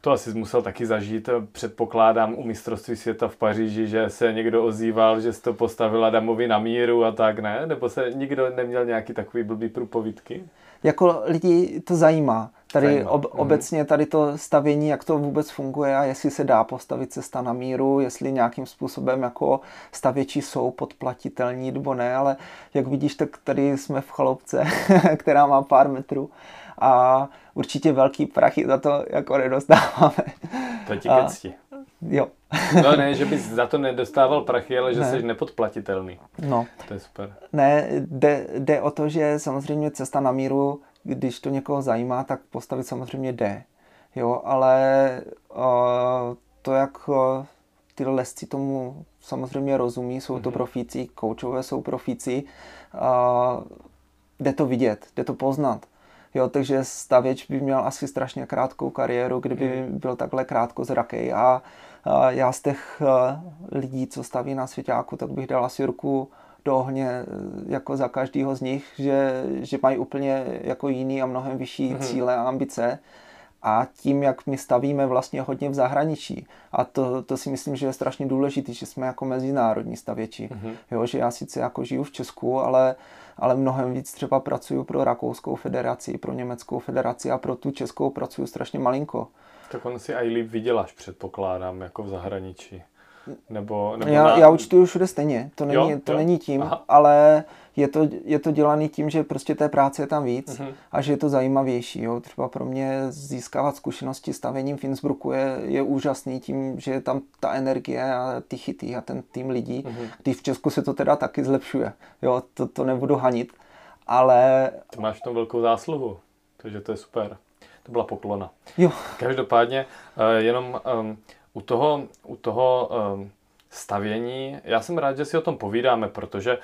to asi musel taky zažít. Předpokládám u mistrovství světa v Paříži, že se někdo ozýval, že se to postavil Adamovi na míru a tak, ne? Nebo se nikdo neměl nějaký takový blbý průpovídky? Jako lidi to zajímá. Tady ob, mhm. obecně tady to stavění, jak to vůbec funguje a jestli se dá postavit cesta na míru, jestli nějakým způsobem jako stavěči jsou podplatitelní nebo ne, ale jak vidíš, tak tady jsme v chaloupce, která má pár metrů a určitě velký prachy za to jako nedostáváme. To ti a, Jo. no ne, že bys za to nedostával prachy, ale že ne. jsi nepodplatitelný. No. To je super. Ne, jde, jde o to, že samozřejmě cesta na míru když to někoho zajímá, tak postavit samozřejmě jde. Jo, ale uh, to, jak uh, ty lesci tomu samozřejmě rozumí, jsou to mhm. profíci, koučové jsou profíci, uh, jde to vidět, jde to poznat. Jo, takže stavěč by měl asi strašně krátkou kariéru, kdyby mhm. byl takhle krátko zrakej. A, a já z těch lidí, co staví na svěťáku, tak bych dal asi ruku do ohně eh, jako za každého z nich, že, že mají úplně jako jiný a mnohem vyšší mm-hmm. cíle a ambice a tím, jak my stavíme vlastně hodně v zahraničí. A to, to si myslím, že je strašně důležité, že jsme jako mezinárodní stavěči. Mm-hmm. Jo, že já sice jako žiju v Česku, ale, ale mnohem víc třeba pracuju pro Rakouskou federaci, pro Německou federaci a pro tu Českou pracuju strašně malinko. Tak on si i líp vyděláš, předpokládám, jako v zahraničí. Nebo, nebo já, na... já účtuju všude stejně, to není, jo, to jo. není tím, Aha. ale je to, je to dělaný tím, že prostě té práce je tam víc uh-huh. a že je to zajímavější. Jo. Třeba pro mě získávat zkušenosti stavěním v Innsbrucku je, je úžasný tím, že je tam ta energie a ty chyty a ten tým lidí, uh-huh. když v Česku se to teda taky zlepšuje. Jo, to, to nebudu hanit, ale... Ty máš v tom velkou zásluhu, takže to je super. To byla poklona. Jo. Každopádně, uh, jenom um, u toho, u toho um, stavění. Já jsem rád, že si o tom povídáme, protože e,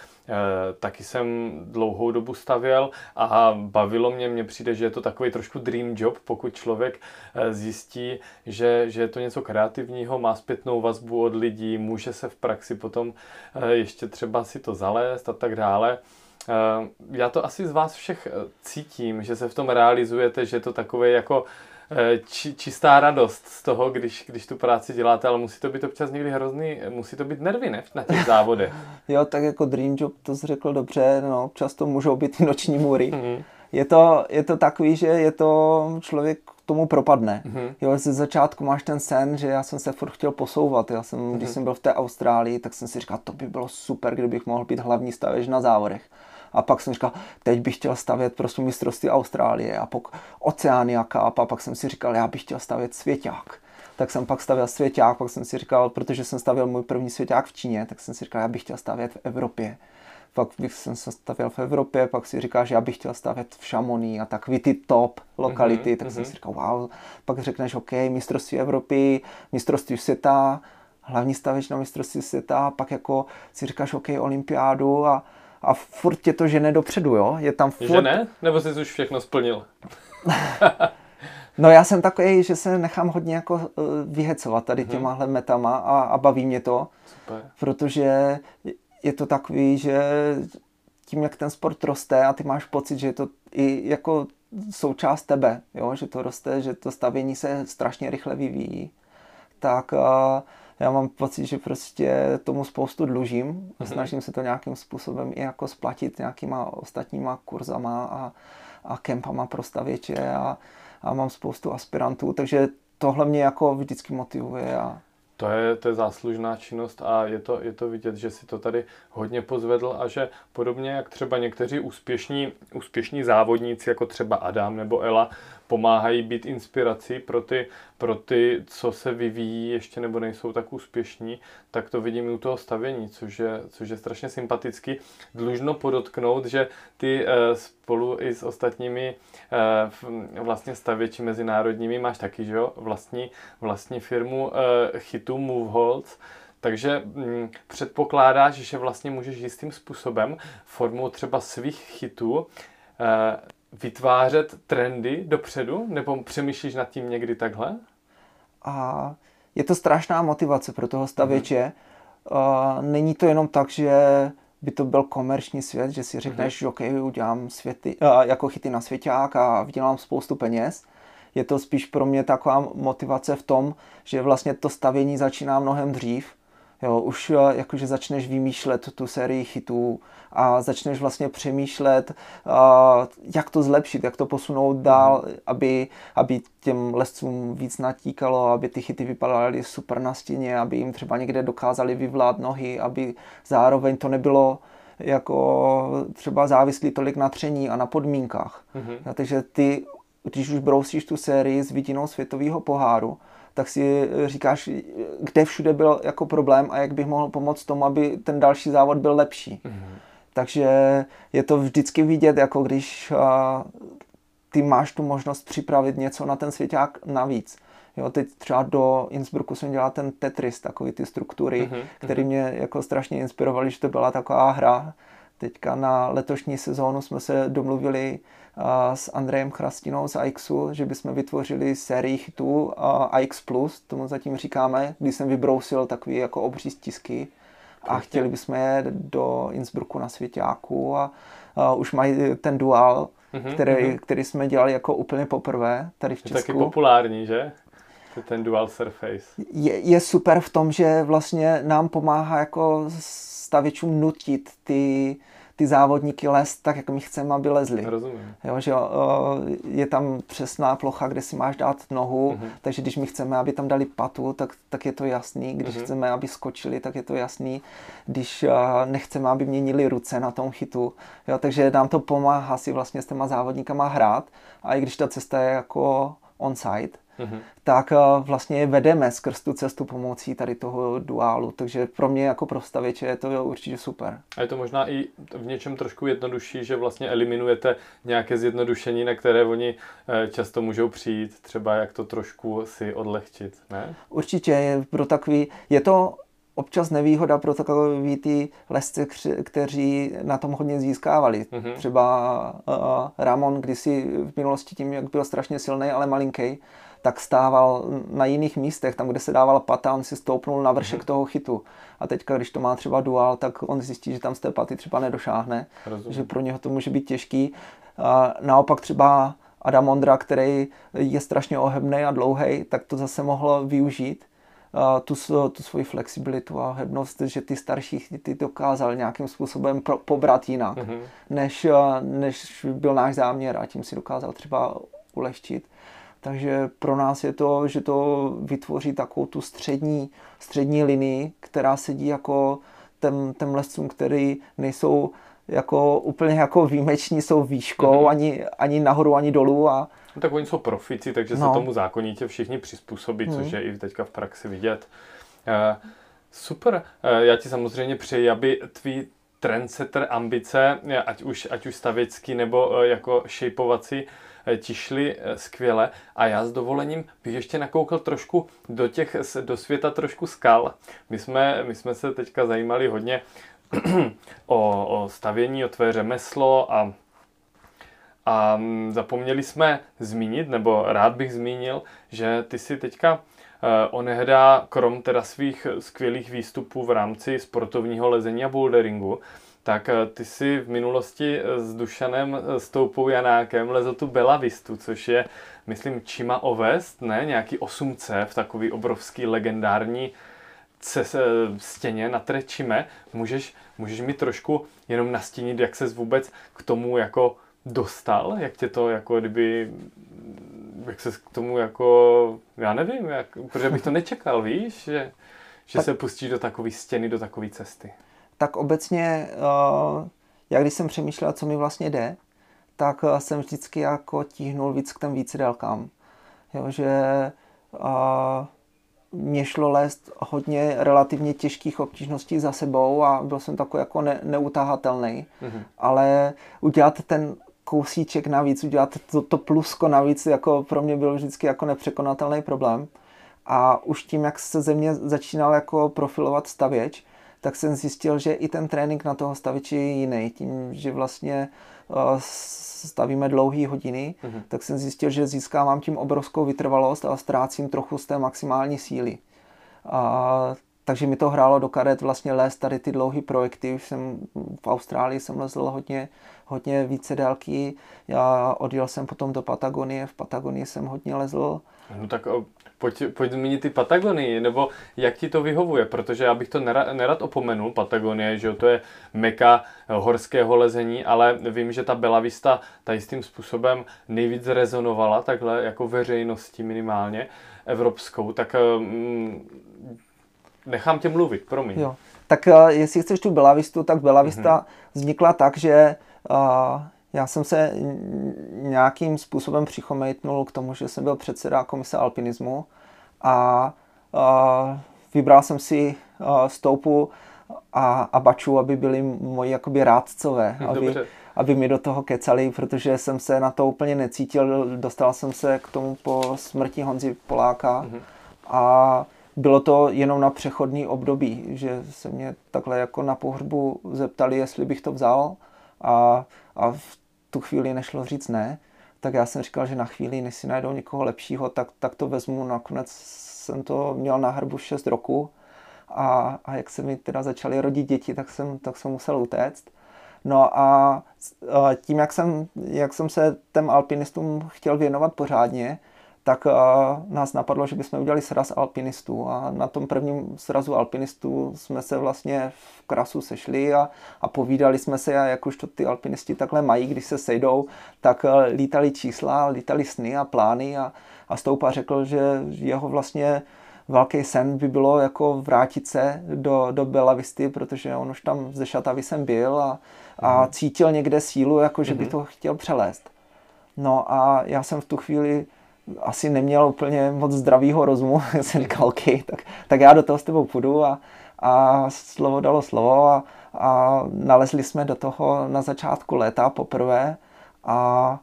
taky jsem dlouhou dobu stavěl a bavilo mě, mně přijde, že je to takový trošku dream job, pokud člověk e, zjistí, že, že je to něco kreativního, má zpětnou vazbu od lidí, může se v praxi potom e, ještě třeba si to zalézt a tak dále. Já to asi z vás všech cítím, že se v tom realizujete, že je to takové jako Eh, či, čistá radost z toho, když, když tu práci děláte, ale musí to být občas někdy hrozný, musí to být nervy, ne, na těch závodech. jo, tak jako Dream Job, to řekl dobře, no, občas to můžou být i noční můry. Mm-hmm. Je to, je to takový, že je to člověk tomu propadne. Mm-hmm. Jo, ze začátku máš ten sen, že já jsem se furt chtěl posouvat. Já jsem, mm-hmm. když jsem byl v té Austrálii, tak jsem si říkal, to by bylo super, kdybych mohl být hlavní stavěč na závodech. A pak jsem říkal, teď bych chtěl stavět prostě mistrovství Austrálie a pak Oceánia Cup a pak jsem si říkal, já bych chtěl stavět svěťák. Tak jsem pak stavěl svěťák, pak jsem si říkal, protože jsem stavěl můj první svěťák v Číně, tak jsem si říkal, já bych chtěl stavět v Evropě. Pak bych jsem se stavěl v Evropě, pak si říkal, že já bych chtěl stavět v Šamoní a takový ty top lokality, mm-hmm, tak mm-hmm. jsem si říkal, wow, pak řekneš, OK, mistrovství Evropy, mistrovství světa, hlavní stavěč na mistrovství světa, pak jako si říkáš, OK, olympiádu a a furt tě to žene dopředu, jo? Je tam furt... Že ne? Nebo jsi už všechno splnil? no já jsem takový, že se nechám hodně jako uh, vyhecovat tady mm-hmm. těmahle metama a, a baví mě to. Super. Protože je to takový, že tím, jak ten sport roste a ty máš pocit, že je to i jako součást tebe, jo? že to roste, že to stavění se strašně rychle vyvíjí, tak uh, já mám pocit, že prostě tomu spoustu dlužím. Mm-hmm. Snažím se to nějakým způsobem i jako splatit nějakýma ostatníma kurzama a, a kempama pro stavěče a, a mám spoustu aspirantů, takže tohle mě jako vždycky motivuje a to je, to je záslužná činnost a je to, je to vidět, že si to tady hodně pozvedl a že podobně jak třeba někteří úspěšní, úspěšní závodníci, jako třeba Adam nebo Ela, pomáhají být inspirací pro ty, pro ty, co se vyvíjí ještě nebo nejsou tak úspěšní, tak to vidím i u toho stavění, což je, což je strašně sympatický. Dlužno podotknout, že ty eh, spolu i s ostatními eh, vlastně stavěči mezinárodními máš taky, že jo, vlastní, vlastní firmu eh, chytu Moveholds, takže hm, předpokládáš, že vlastně můžeš jistým způsobem formou třeba svých chytů vytvářet trendy dopředu? Nebo přemýšlíš nad tím někdy takhle? A je to strašná motivace pro toho stavěče. Mm-hmm. není to jenom tak, že by to byl komerční svět, že si řekneš, mm-hmm. že OK, udělám světy, jako chyty na svěťák a vydělám spoustu peněz. Je to spíš pro mě taková motivace v tom, že vlastně to stavění začíná mnohem dřív Jo, už eh, jakože začneš vymýšlet tu sérii chytů a začneš vlastně přemýšlet, uh, jak to zlepšit, jak to posunout dál, aby, aby těm lescům víc natíkalo, aby ty chyty vypadaly super na stěně, aby jim třeba někde dokázali vyvlát nohy, aby zároveň to nebylo jako třeba závislý tolik na tření a na podmínkách. Mm-hmm. Takže ty, když už brousíš tu sérii s vidinou světového poháru, tak si říkáš, kde všude byl jako problém a jak bych mohl pomoct tomu, aby ten další závod byl lepší. Mm-hmm. Takže je to vždycky vidět, jako když a, ty máš tu možnost připravit něco na ten svěťák navíc. Jo, teď třeba do Innsbrucku jsem dělal ten Tetris, takový ty struktury, mm-hmm. které mě jako strašně inspirovaly, že to byla taková hra. Teďka na letošní sezónu jsme se domluvili s Andrejem Chrastinou z AXu, že bychom vytvořili sérii hitů AX+, tomu zatím říkáme, kdy jsem vybrousil takový jako obří stisky a chtěli bychom je do Innsbrucku na Svěťáku a, a už mají ten dual, mm-hmm, který, mm-hmm. který jsme dělali jako úplně poprvé tady v Česku. Je taky populární, že? Ten dual surface. Je, je super v tom, že vlastně nám pomáhá jako stavičům nutit ty ty závodníky les tak, jak my chceme, aby lezli. Rozumím. Jo, že je tam přesná plocha, kde si máš dát nohu, uh-huh. takže když my chceme, aby tam dali patu, tak, tak je to jasný. Když uh-huh. chceme, aby skočili, tak je to jasný. Když nechceme, aby měnili ruce na tom chytu. Jo, takže nám to pomáhá si vlastně s těma závodníkama hrát. A i když ta cesta je jako on-site, mm-hmm. tak eh, vlastně je vedeme skrz tu cestu pomocí tady toho duálu. Takže pro mě jako pro stavěče je to určitě super. A je to možná i v něčem trošku jednodušší, že vlastně eliminujete nějaké zjednodušení, na které oni eh, často můžou přijít, třeba jak to trošku si odlehčit, ne? Určitě je pro takový, je to občas nevýhoda pro takový ty lesce, kteří na tom hodně získávali. Mm-hmm. Třeba uh, Ramon kdysi v minulosti tím, jak byl strašně silný, ale malinký, tak stával na jiných místech, tam, kde se dával pata, on si stoupnul na vršek mm-hmm. toho chytu. A teďka, když to má třeba dual, tak on zjistí, že tam z té paty třeba nedošáhne, Rozumím. že pro něho to může být těžký. A naopak třeba Adam Ondra, který je strašně ohebný a dlouhý, tak to zase mohlo využít tu, tu svoji flexibilitu a hebnost, že ty starší ty dokázal nějakým způsobem pro, pobrat jinak, mm-hmm. než, než byl náš záměr a tím si dokázal třeba ulehčit. Takže pro nás je to, že to vytvoří takovou tu střední, střední linii, která sedí jako těm, těm lescům, který nejsou jako úplně jako výjimeční, jsou výškou, mm-hmm. ani, ani nahoru, ani dolů. A... No, tak oni jsou profici, takže no. se tomu zákonitě všichni přizpůsobí, mm. což je i teďka v praxi vidět. Uh, super, uh, já ti samozřejmě přeji, aby tvý trendsetter ambice, ať už, ať už stavěcký nebo uh, jako šejpovací, ti šli skvěle a já s dovolením bych ještě nakoukl trošku do těch, do světa trošku skal. My jsme, my jsme se teďka zajímali hodně o, o stavění, o tvé řemeslo a, a zapomněli jsme zmínit, nebo rád bych zmínil, že ty si teďka uh, onehda, krom teda svých skvělých výstupů v rámci sportovního lezení a boulderingu, tak eh, ty si v minulosti s Dušanem Stoupou Janákem lezl tu Belavistu, což je, myslím, Čima Ovest, ne? Nějaký 8C, v takový obrovský legendární stěně na Trečime. Můžeš, můžeš mi trošku jenom nastínit, jak ses vůbec k tomu jako dostal? Jak tě to jako kdyby jak se k tomu jako, já nevím, jak, protože bych to nečekal, víš, že, že tak, se pustíš do takové stěny, do takové cesty. Tak obecně, uh, já když jsem přemýšlel, co mi vlastně jde, tak uh, jsem vždycky jako tíhnul víc k těm vícedelkám. Jo, že uh, mě šlo lézt hodně relativně těžkých obtížností za sebou a byl jsem takový jako ne, neutahatelný. Mm-hmm. Ale udělat ten kousíček navíc, udělat to, to plusko navíc, jako pro mě byl vždycky jako nepřekonatelný problém. A už tím, jak se ze mě začínal jako profilovat stavěč, tak jsem zjistil, že i ten trénink na toho stavěče je jiný. Tím, že vlastně uh, stavíme dlouhé hodiny, mm-hmm. tak jsem zjistil, že získávám tím obrovskou vytrvalost a ztrácím trochu z té maximální síly. A, takže mi to hrálo do karet vlastně lézt tady ty dlouhé projekty. Už jsem v Austrálii jsem lezl hodně, hodně více délky. Já odjel jsem potom do Patagonie. V Patagonii jsem hodně lezl. No tak pojď, pojď zmínit ty Patagonii, nebo jak ti to vyhovuje, protože já bych to nerad, nerad opomenul, Patagonie, že to je meka horského lezení, ale vím, že ta Bella Vista tady s tím způsobem nejvíc rezonovala, takhle jako veřejností minimálně evropskou, tak mm, nechám tě mluvit, promiň. Jo. Tak uh, jestli chceš tu Bella Vistu, tak Bella Vista mm-hmm. vznikla tak, že uh, já jsem se nějakým způsobem přichomejtnul k tomu, že jsem byl předseda komise alpinismu a, a vybral jsem si stoupu a, a baču, aby byli moji jakoby rádcové, aby, aby mi do toho kecali, protože jsem se na to úplně necítil. Dostal jsem se k tomu po smrti Honzi Poláka mm-hmm. a bylo to jenom na přechodný období, že se mě takhle jako na pohřbu zeptali, jestli bych to vzal a, a v tu chvíli nešlo říct ne, tak já jsem říkal, že na chvíli, než si najdou někoho lepšího, tak, tak to vezmu. Nakonec jsem to měl na hrbu 6 roku a, a jak se mi teda začaly rodit děti, tak jsem, tak jsem musel utéct. No a tím, jak jsem, jak jsem se těm alpinistům chtěl věnovat pořádně, tak nás napadlo, že bychom udělali sraz alpinistů a na tom prvním srazu alpinistů jsme se vlastně v krasu sešli a, a povídali jsme se a jak už to ty alpinisti takhle mají, když se sejdou, tak lítali čísla, lítali sny a plány a, a Stoupa řekl, že jeho vlastně velký sen by bylo jako vrátit se do, do Belavisty, protože on už tam ze Šatavy jsem byl a, a mhm. cítil někde sílu, jako že by mhm. to chtěl přelézt. No a já jsem v tu chvíli asi neměl úplně moc zdravýho rozumu, jsem říkal, OK, tak, tak já do toho s tebou půjdu a, a slovo dalo slovo a, a nalezli jsme do toho na začátku léta poprvé a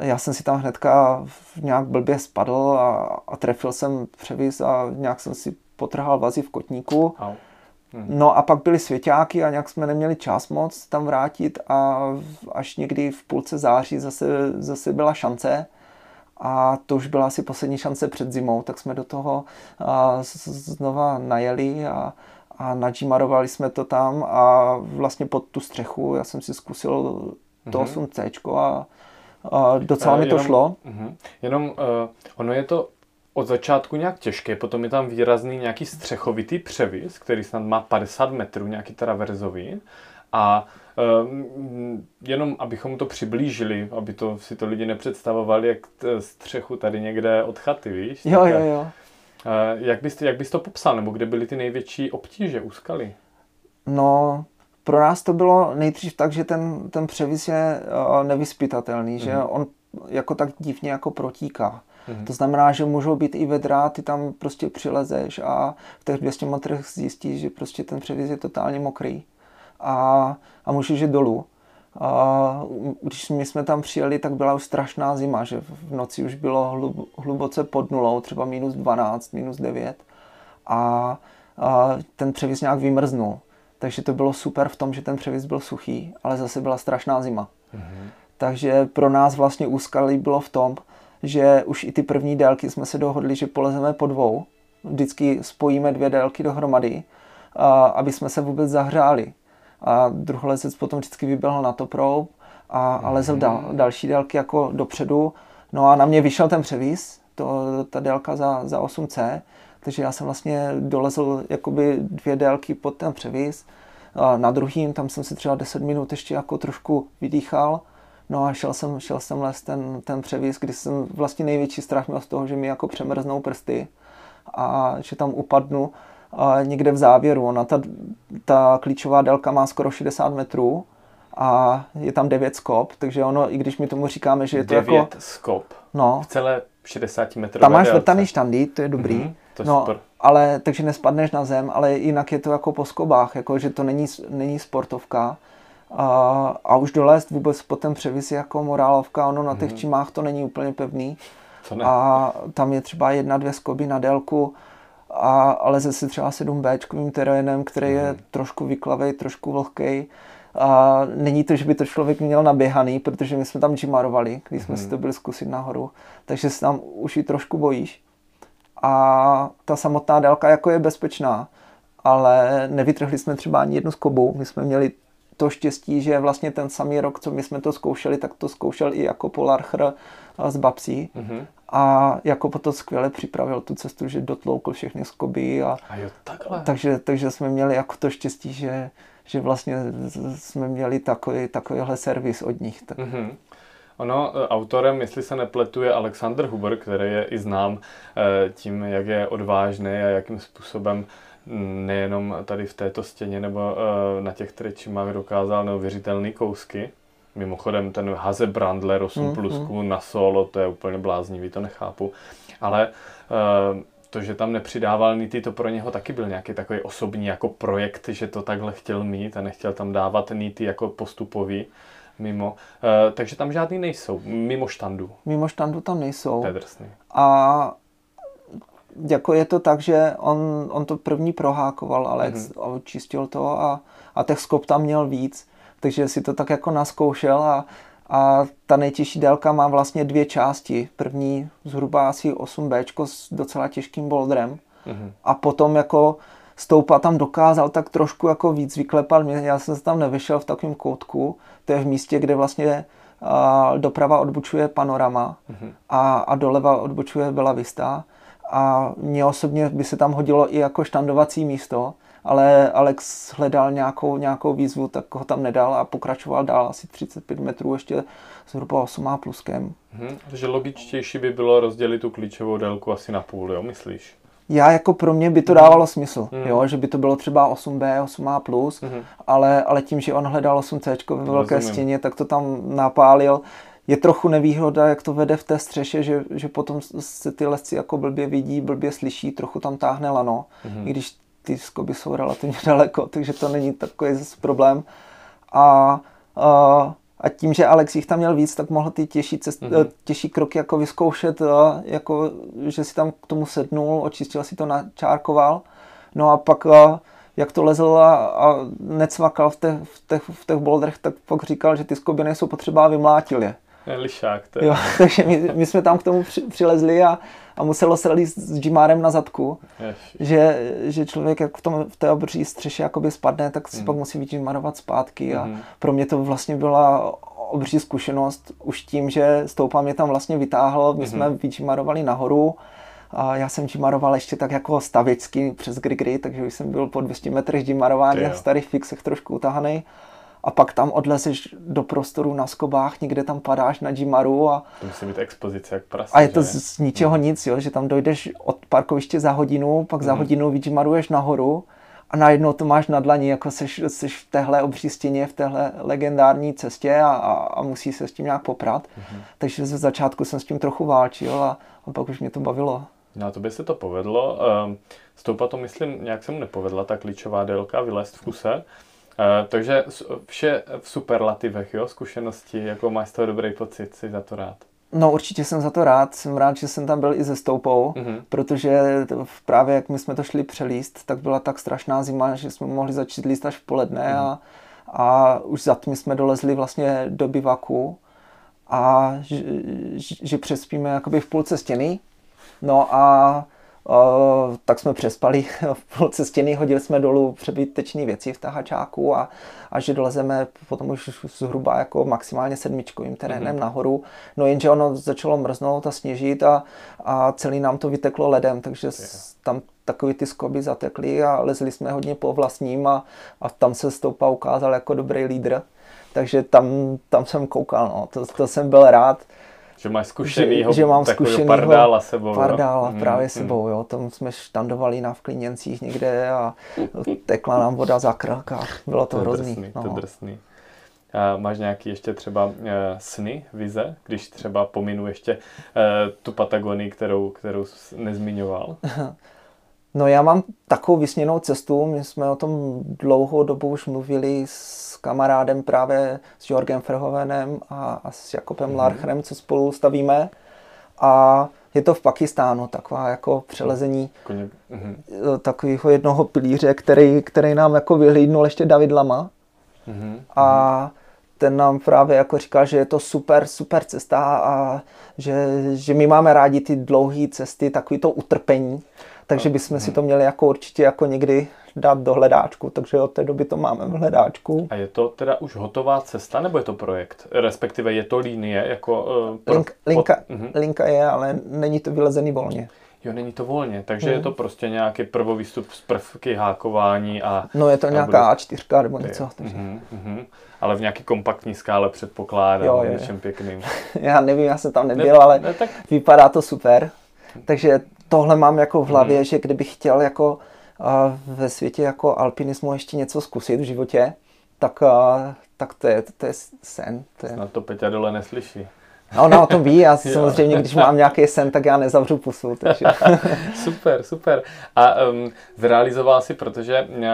já jsem si tam hnedka nějak blbě spadl a, a trefil jsem převis a nějak jsem si potrhal vazy v kotníku. No a pak byly svěťáky a nějak jsme neměli čas moc tam vrátit a až někdy v půlce září zase, zase byla šance a to už byla asi poslední šance před zimou, tak jsme do toho znova najeli a, a nadžimarovali jsme to tam a vlastně pod tu střechu já jsem si zkusil to mm-hmm. 8C a, a docela uh, mi to jenom, šlo. Uh-huh. Jenom uh, ono je to od začátku nějak těžké, potom je tam výrazný nějaký střechovitý převis, který snad má 50 metrů, nějaký traverzový a jenom abychom to přiblížili, aby to si to lidi nepředstavovali, jak střechu tady někde od chaty, víš? Jo, jo, jo. Uh, jak, bys, jak bys to popsal, nebo kde byly ty největší obtíže, úskaly? No, pro nás to bylo nejdřív tak, že ten, ten převis je nevyspytatelný, mm-hmm. že mhm. on jako tak divně jako protíká. Mm-hmm. To znamená, že můžou být i vedra, ty tam prostě přilezeš a v těch 200 metrech zjistíš, že prostě ten převis je totálně mokrý a, a můžeš jít dolů. A když my jsme tam přijeli, tak byla už strašná zima, že v noci už bylo hlub, hluboce pod nulou, třeba minus 12, minus 9 a, a ten převis nějak vymrznul. Takže to bylo super v tom, že ten převis byl suchý, ale zase byla strašná zima. Mm-hmm. Takže pro nás vlastně úskalí bylo v tom, že už i ty první délky jsme se dohodli, že polezeme po dvou, vždycky spojíme dvě délky dohromady, a, aby jsme se vůbec zahřáli. A druholezec potom vždycky vyběhl na to proub a, a lezl dal, další délky jako dopředu. No a na mě vyšel ten převis, to, ta délka za, za 8C, takže já jsem vlastně dolezl jakoby dvě délky pod ten převis. A na druhým, tam jsem si třeba 10 minut ještě jako trošku vydýchal No a šel jsem, šel jsem les ten, ten převis, kdy jsem vlastně největší strach měl z toho, že mi jako přemrznou prsty a že tam upadnu někde v závěru. Ona ta, ta klíčová délka má skoro 60 metrů a je tam 9 skop, takže ono, i když my tomu říkáme, že je to 9 jako... skop? No. V celé 60 metrů. Tam máš vrtaný štandy, to je dobrý. Mm-hmm, to je no, super. ale takže nespadneš na zem, ale jinak je to jako po skobách, jako že to není, není sportovka a, a už dolézt vůbec po ten převis jako morálovka, ono na těch mm. čimách to není úplně pevný. Co ne? A tam je třeba jedna, dvě skoby na délku, a, ale ze si třeba 7B terénem, který je mhm. trošku vyklavej, trošku vlhký. A není to, že by to člověk měl naběhaný, protože my jsme tam džimarovali, když jsme mm. si to byli zkusit nahoru. Takže se tam už i trošku bojíš. A ta samotná délka jako je bezpečná, ale nevytrhli jsme třeba ani jednu skobu. My jsme měli to štěstí, že vlastně ten samý rok, co my jsme to zkoušeli, tak to zkoušel i jako Polarchr z Babsí. Mm-hmm. A jako to skvěle připravil tu cestu, že dotloukl všechny skoby. A, a jo, takhle. Takže, takže jsme měli jako to štěstí, že, že vlastně jsme měli takový, takovýhle servis od nich. Tak. Mm-hmm. Ono, e, autorem, jestli se nepletu, je Alexander Huber, který je i znám e, tím, jak je odvážný a jakým způsobem nejenom tady v této stěně nebo uh, na těch trečimách dokázal neuvěřitelné kousky. Mimochodem ten Haze Brandler 8 mm, plusku mm. na solo, to je úplně bláznivý, to nechápu. Ale uh, to, že tam nepřidával nity, to pro něho taky byl nějaký takový osobní jako projekt, že to takhle chtěl mít a nechtěl tam dávat nity jako postupový mimo. Uh, takže tam žádný nejsou, mimo štandu. Mimo štandu tam nejsou. To je drsný. A jako je to tak, že on, on to první prohákoval Alex mm-hmm. a očistil to a, a skop tam měl víc, takže si to tak jako naskoušel a, a ta nejtěžší délka má vlastně dvě části. První zhruba asi 8B s docela těžkým boulderem mm-hmm. a potom jako stoupat tam dokázal tak trošku jako víc vyklepat. Já jsem se tam nevyšel v takovém koutku, to je v místě, kde vlastně a, doprava odbočuje panorama mm-hmm. a, a doleva odbočuje Bela Vista a mně osobně by se tam hodilo i jako štandovací místo, ale Alex hledal nějakou, nějakou výzvu, tak ho tam nedal a pokračoval dál asi 35 metrů ještě zhruba 8 pluskem. Hmm, takže logičtější by bylo rozdělit tu klíčovou délku asi na půl, jo, myslíš? Já jako pro mě by to dávalo smysl, mm. jo, že by to bylo třeba 8B, 8A+, plus, mm. ale, ale tím, že on hledal 8C ve velké Rozumím. stěně, tak to tam napálil je trochu nevýhoda, jak to vede v té střeše, že, že potom se ty lesci jako blbě vidí, blbě slyší, trochu tam táhne lano, i když ty skoby jsou relativně daleko, takže to není takový zase problém. A, a, a tím, že Alex jich tam měl víc, tak mohl ty těžší, cest, mm-hmm. těžší kroky jako vyzkoušet, jako, že si tam k tomu sednul, očistil si to, načárkoval. No a pak jak to lezl a, a necvakal v těch, v, těch, v těch boulderech, tak pak říkal, že ty skobiny jsou potřeba a vymlátil je. Lišák. To je. Jo, takže my, my, jsme tam k tomu při, přilezli a, a muselo se líst s džimárem na zadku. Že, že člověk jak v, tom, v té obří střeše jakoby spadne, tak si mm. pak musí vyžimarovat zpátky. A mm. pro mě to vlastně byla obří zkušenost už tím, že stoupa mě tam vlastně vytáhl, my mm. jsme vyžimarovali nahoru a já jsem džimaroval ještě tak jako stavěčsky přes Grigry, takže už jsem byl po 200 metrech džimarování v starých fixech trošku utahaný a pak tam odlezeš do prostoru na skobách, někde tam padáš na Jimaru a... To musí být expozice jak prase, A je to z, z ničeho hmm. nic, jo, že tam dojdeš od parkoviště za hodinu, pak hmm. za hodinu vyjimaruješ nahoru a najednou to máš na dlaní, jako seš, seš v téhle obří stěně, v téhle legendární cestě a, a, a musí se s tím nějak poprat. Hmm. Takže ze začátku jsem s tím trochu válčil a, a pak už mě to bavilo. No a to by se to povedlo. Ehm, stoupa to, myslím, nějak se mu nepovedla, ta klíčová délka, vylézt v kuse. Uh, takže vše v superlativech, jo, zkušenosti, jako máš z toho dobrý pocit, jsi za to rád. No určitě jsem za to rád, jsem rád, že jsem tam byl i ze stoupou, mm-hmm. protože právě jak my jsme to šli přelíst, tak byla tak strašná zima, že jsme mohli začít líst až v poledne mm-hmm. a, a už za tmy jsme dolezli vlastně do bivaku a že, že přespíme jakoby v půlce stěny. No a Uh, tak jsme přespali v půlce stěny, hodili jsme dolů přebytečné věci v tahačáku a, a že dolezeme potom už zhruba jako maximálně sedmičkovým terénem mm-hmm. nahoru. No jenže ono začalo mrznout a sněžit a, a celý nám to vyteklo ledem, takže yeah. tam takový ty skoby zatekly a lezli jsme hodně po vlastním a, a tam se stoupa ukázal jako dobrý lídr. Takže tam, tam jsem koukal, no. to, to jsem byl rád. Že máš zkušenýho, že, že mám zkušenýho pardála sebou. Pardála jo? právě mm, sebou, jo. Tam jsme štandovali na vklíněncích někde a tekla nám voda za krk a bylo to, to hrozný. Drsný, no. To drsný. A máš nějaký ještě třeba uh, sny, vize, když třeba pominu ještě uh, tu Patagonii, kterou, kterou nezmiňoval? No já mám takovou vysněnou cestu, my jsme o tom dlouhou dobu už mluvili s kamarádem právě s Jorgem Ferhovenem a, a s Jakobem mm-hmm. Larcherem, co spolu stavíme. A je to v Pakistánu, taková jako přelezení mm-hmm. takového jednoho pilíře, který, který nám jako vyhlídnul ještě David Lama. Mm-hmm. A ten nám právě jako říkal, že je to super, super cesta a že, že my máme rádi ty dlouhé cesty, takový to utrpení takže bychom si to měli jako určitě jako někdy dát do hledáčku, takže od té doby to máme v hledáčku. A je to teda už hotová cesta, nebo je to projekt? Respektive je to linie jako... Uh, pro, Link, linka, pod, uh-huh. linka je, ale není to vylezený volně. Jo, není to volně, takže hmm. je to prostě nějaký prvovýstup z prvky hákování a... No je to nějaká bude... A4 nebo něco. Takže... Uh-huh, uh-huh. Ale v nějaký kompaktní skále předpokládám, jo, je, něčem pěkným. já nevím, já jsem tam nebyl, ne, ale ne, tak... vypadá to super. Takže tohle mám jako v hlavě, hmm. že kdybych chtěl jako ve světě jako alpinismu ještě něco zkusit v životě, tak, tak to, je, to je sen. To je... Snad to Peťa dole neslyší. No, ona o tom ví, já samozřejmě, když mám nějaký sen, tak já nezavřu pusu. Takže... super, super. A um, zrealizoval si, protože uh,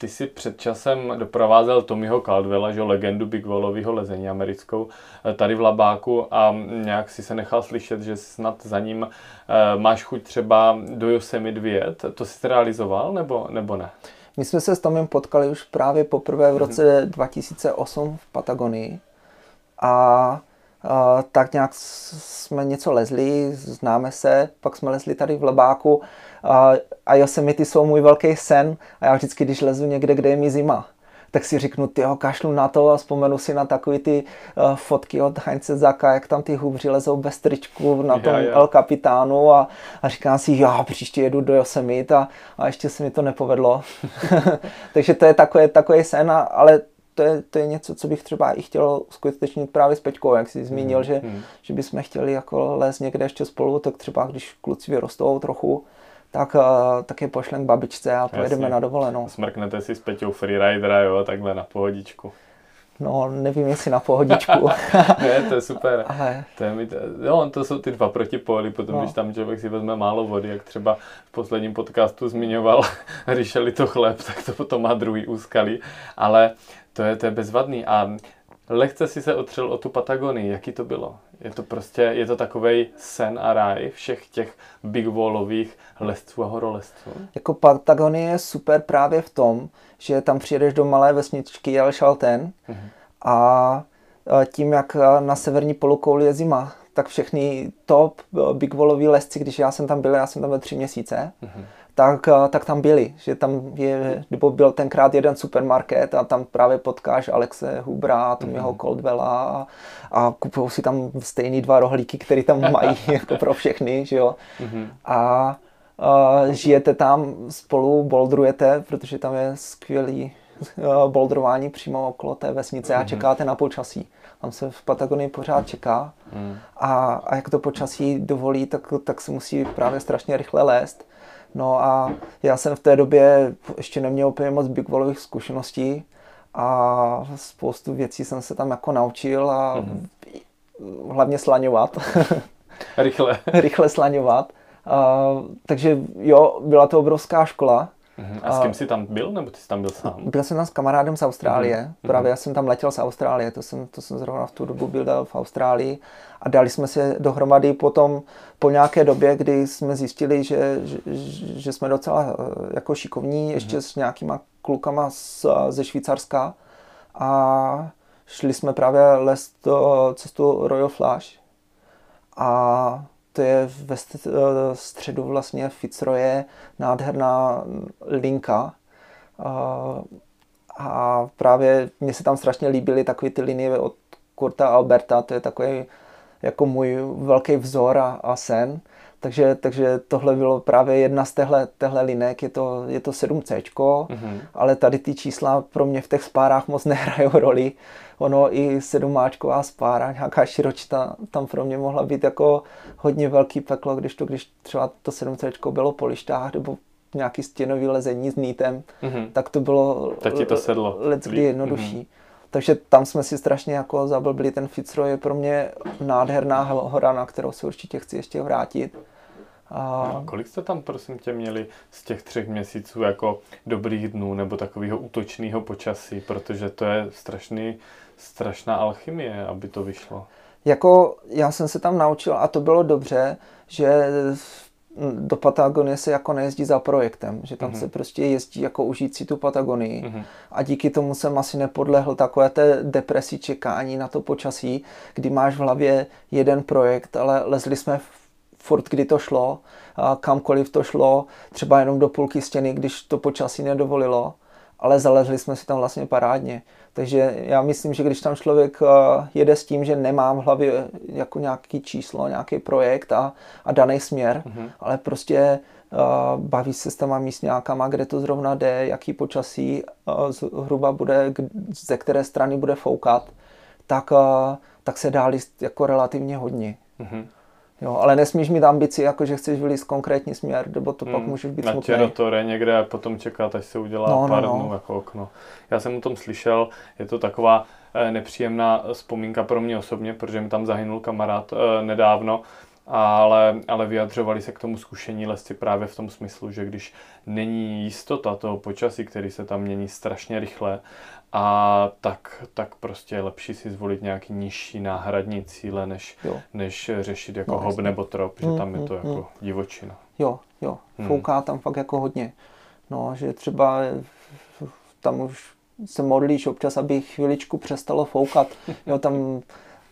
ty si před časem doprovázel Tommyho Caldwella, že legendu Big Wallového lezení americkou, eh, tady v Labáku a nějak si se nechal slyšet, že snad za ním uh, máš chuť třeba do Yosemite vyjet. To jsi realizoval nebo, nebo ne? My jsme se s Tomem potkali už právě poprvé v roce mm-hmm. 2008 v Patagonii a Uh, tak nějak jsme něco lezli, známe se, pak jsme lezli tady v Lebáku uh, a Yosemite jsou můj velký sen a já vždycky, když lezu někde, kde je mi zima, tak si řeknu, ty kašlu na to a vzpomenu si na takové ty uh, fotky od Heinze Zaka, jak tam ty hubři lezou bez tričku na tom yeah, El Capitánu a, a říkám si, já příště jedu do Yosemite a, a ještě se mi to nepovedlo. Takže to je takový, takový sen, ale to je, to je něco, co bych třeba i chtěl uskutečnit právě s Peťkou, jak jsi zmínil, mm, že, mm. že bychom chtěli jako les někde ještě spolu, tak třeba když kluci vyrostou trochu, tak, uh, tak je pošlem k babičce a pojedeme Jasně. na dovolenou. Smrknete si s Peťou freeridera, jo, takhle na pohodičku. No, nevím, jestli na pohodičku. ne, to je super. Ale... To, je, jo, to jsou ty dva protipóly, potom no. když tam člověk si vezme málo vody, jak třeba v posledním podcastu zmiňoval, řešili to chleb, tak to potom má druhý úskalí. Ale to je, to je bezvadný. A lehce si se otřel o tu Patagonii. Jaký to bylo? Je to prostě, je to takový sen a ráj všech těch big wallových lesců a horolezců? Jako Patagonie je super právě v tom, že tam přijedeš do malé vesničky El Chalten mm-hmm. a tím, jak na severní polokouli je zima, tak všechny top big wallový lesci, když já jsem tam byl, já jsem tam byl tři měsíce, mm-hmm tak, tak tam byli, že tam je, nebo byl tenkrát jeden supermarket a tam právě potkáš Alexe Hubra, Tommyho mm-hmm. Coldwella a, a kupují si tam stejný dva rohlíky, které tam mají jako pro všechny, že jo. Mm-hmm. A, a žijete tam spolu, boldrujete, protože tam je skvělý boldrování přímo okolo té vesnice mm-hmm. a čekáte na počasí. Tam se v Patagonii pořád čeká mm. a, a jak to počasí dovolí, tak, tak se musí právě strašně rychle lézt. No a já jsem v té době ještě neměl úplně moc bigballových zkušeností a spoustu věcí jsem se tam jako naučil a mm-hmm. hlavně slaňovat. Rychle. Rychle slaňovat. A, takže jo, byla to obrovská škola. Uh-huh. A s kým jsi tam byl, nebo ty jsi tam byl sám? Byl jsem tam s kamarádem z Austrálie. Uh-huh. Právě já jsem tam letěl z Austrálie, to jsem, to jsem zrovna v tu dobu byl v Austrálii. A dali jsme se dohromady potom po nějaké době, kdy jsme zjistili, že, že, že jsme docela eh, jako šikovní, ještě uh-huh. s nějakýma klukama z, ze Švýcarska. A šli jsme právě les to, cestu Royal Flash. A to je ve eh, středu vlastně Fitzroye nádherná linka. A právě mně se tam strašně líbily takové ty linie od Kurta Alberta, to je takový jako můj velký vzor a, a sen. Takže, takže tohle bylo právě jedna z téhle, téhle linek, je to, je to 7C, mm-hmm. ale tady ty čísla pro mě v těch spárách moc nehrají roli. Ono i sedmáčková spára, nějaká širočta, tam pro mě mohla být jako hodně velký peklo, když to, když třeba to 7C bylo po lištách nebo nějaký stěnový lezení s nítem, mm-hmm. tak to bylo tak ti to sedlo. jednodušší. Mm-hmm. Takže tam jsme si strašně jako zablbili. Ten Fitzroy je pro mě nádherná hora, na kterou se určitě chci ještě vrátit. A... a kolik jste tam, prosím tě, měli z těch třech měsíců jako dobrých dnů nebo takového útočného počasí, protože to je strašný, strašná alchymie, aby to vyšlo. Jako já jsem se tam naučil a to bylo dobře, že do Patagonie se jako nejezdí za projektem, že tam mm-hmm. se prostě jezdí jako užít si tu Patagonii mm-hmm. a díky tomu jsem asi nepodlehl takové té depresi čekání na to počasí, kdy máš v hlavě jeden projekt, ale lezli jsme furt, kdy to šlo, a kamkoliv to šlo, třeba jenom do půlky stěny, když to počasí nedovolilo, ale zalezli jsme si tam vlastně parádně. Takže já myslím, že když tam člověk eh, jede s tím, že nemám v hlavě jako nějaký číslo, nějaký projekt a, a daný směr, mm-hmm. ale prostě uh, baví se s těma místňákama, kde to zrovna jde, jaký počasí uh, hruba bude, ze které strany bude foukat, tak, uh, tak se dá líst jako relativně hodně. Mm-hmm. Jo, ale nesmíš mít ambici, jako že chceš vylít konkrétní směr, nebo to hmm, pak může být smutný. Na tore někde a potom čekat, až se udělá no, no pár no, no. jako okno. Já jsem o tom slyšel, je to taková eh, nepříjemná vzpomínka pro mě osobně, protože mi tam zahynul kamarád eh, nedávno, ale, ale vyjadřovali se k tomu zkušení lesci právě v tom smyslu, že když není jistota toho počasí, který se tam mění strašně rychle, a tak, tak prostě je lepší si zvolit nějaký nižší náhradní cíle, než, než řešit jako no, hob jasný. nebo trop, že mm, tam je to mm, jako mm. divočina. Jo, jo, hmm. fouká hmm. tam fakt jako hodně. No, že třeba tam už se modlíš občas, aby chviličku přestalo foukat. Jo, tam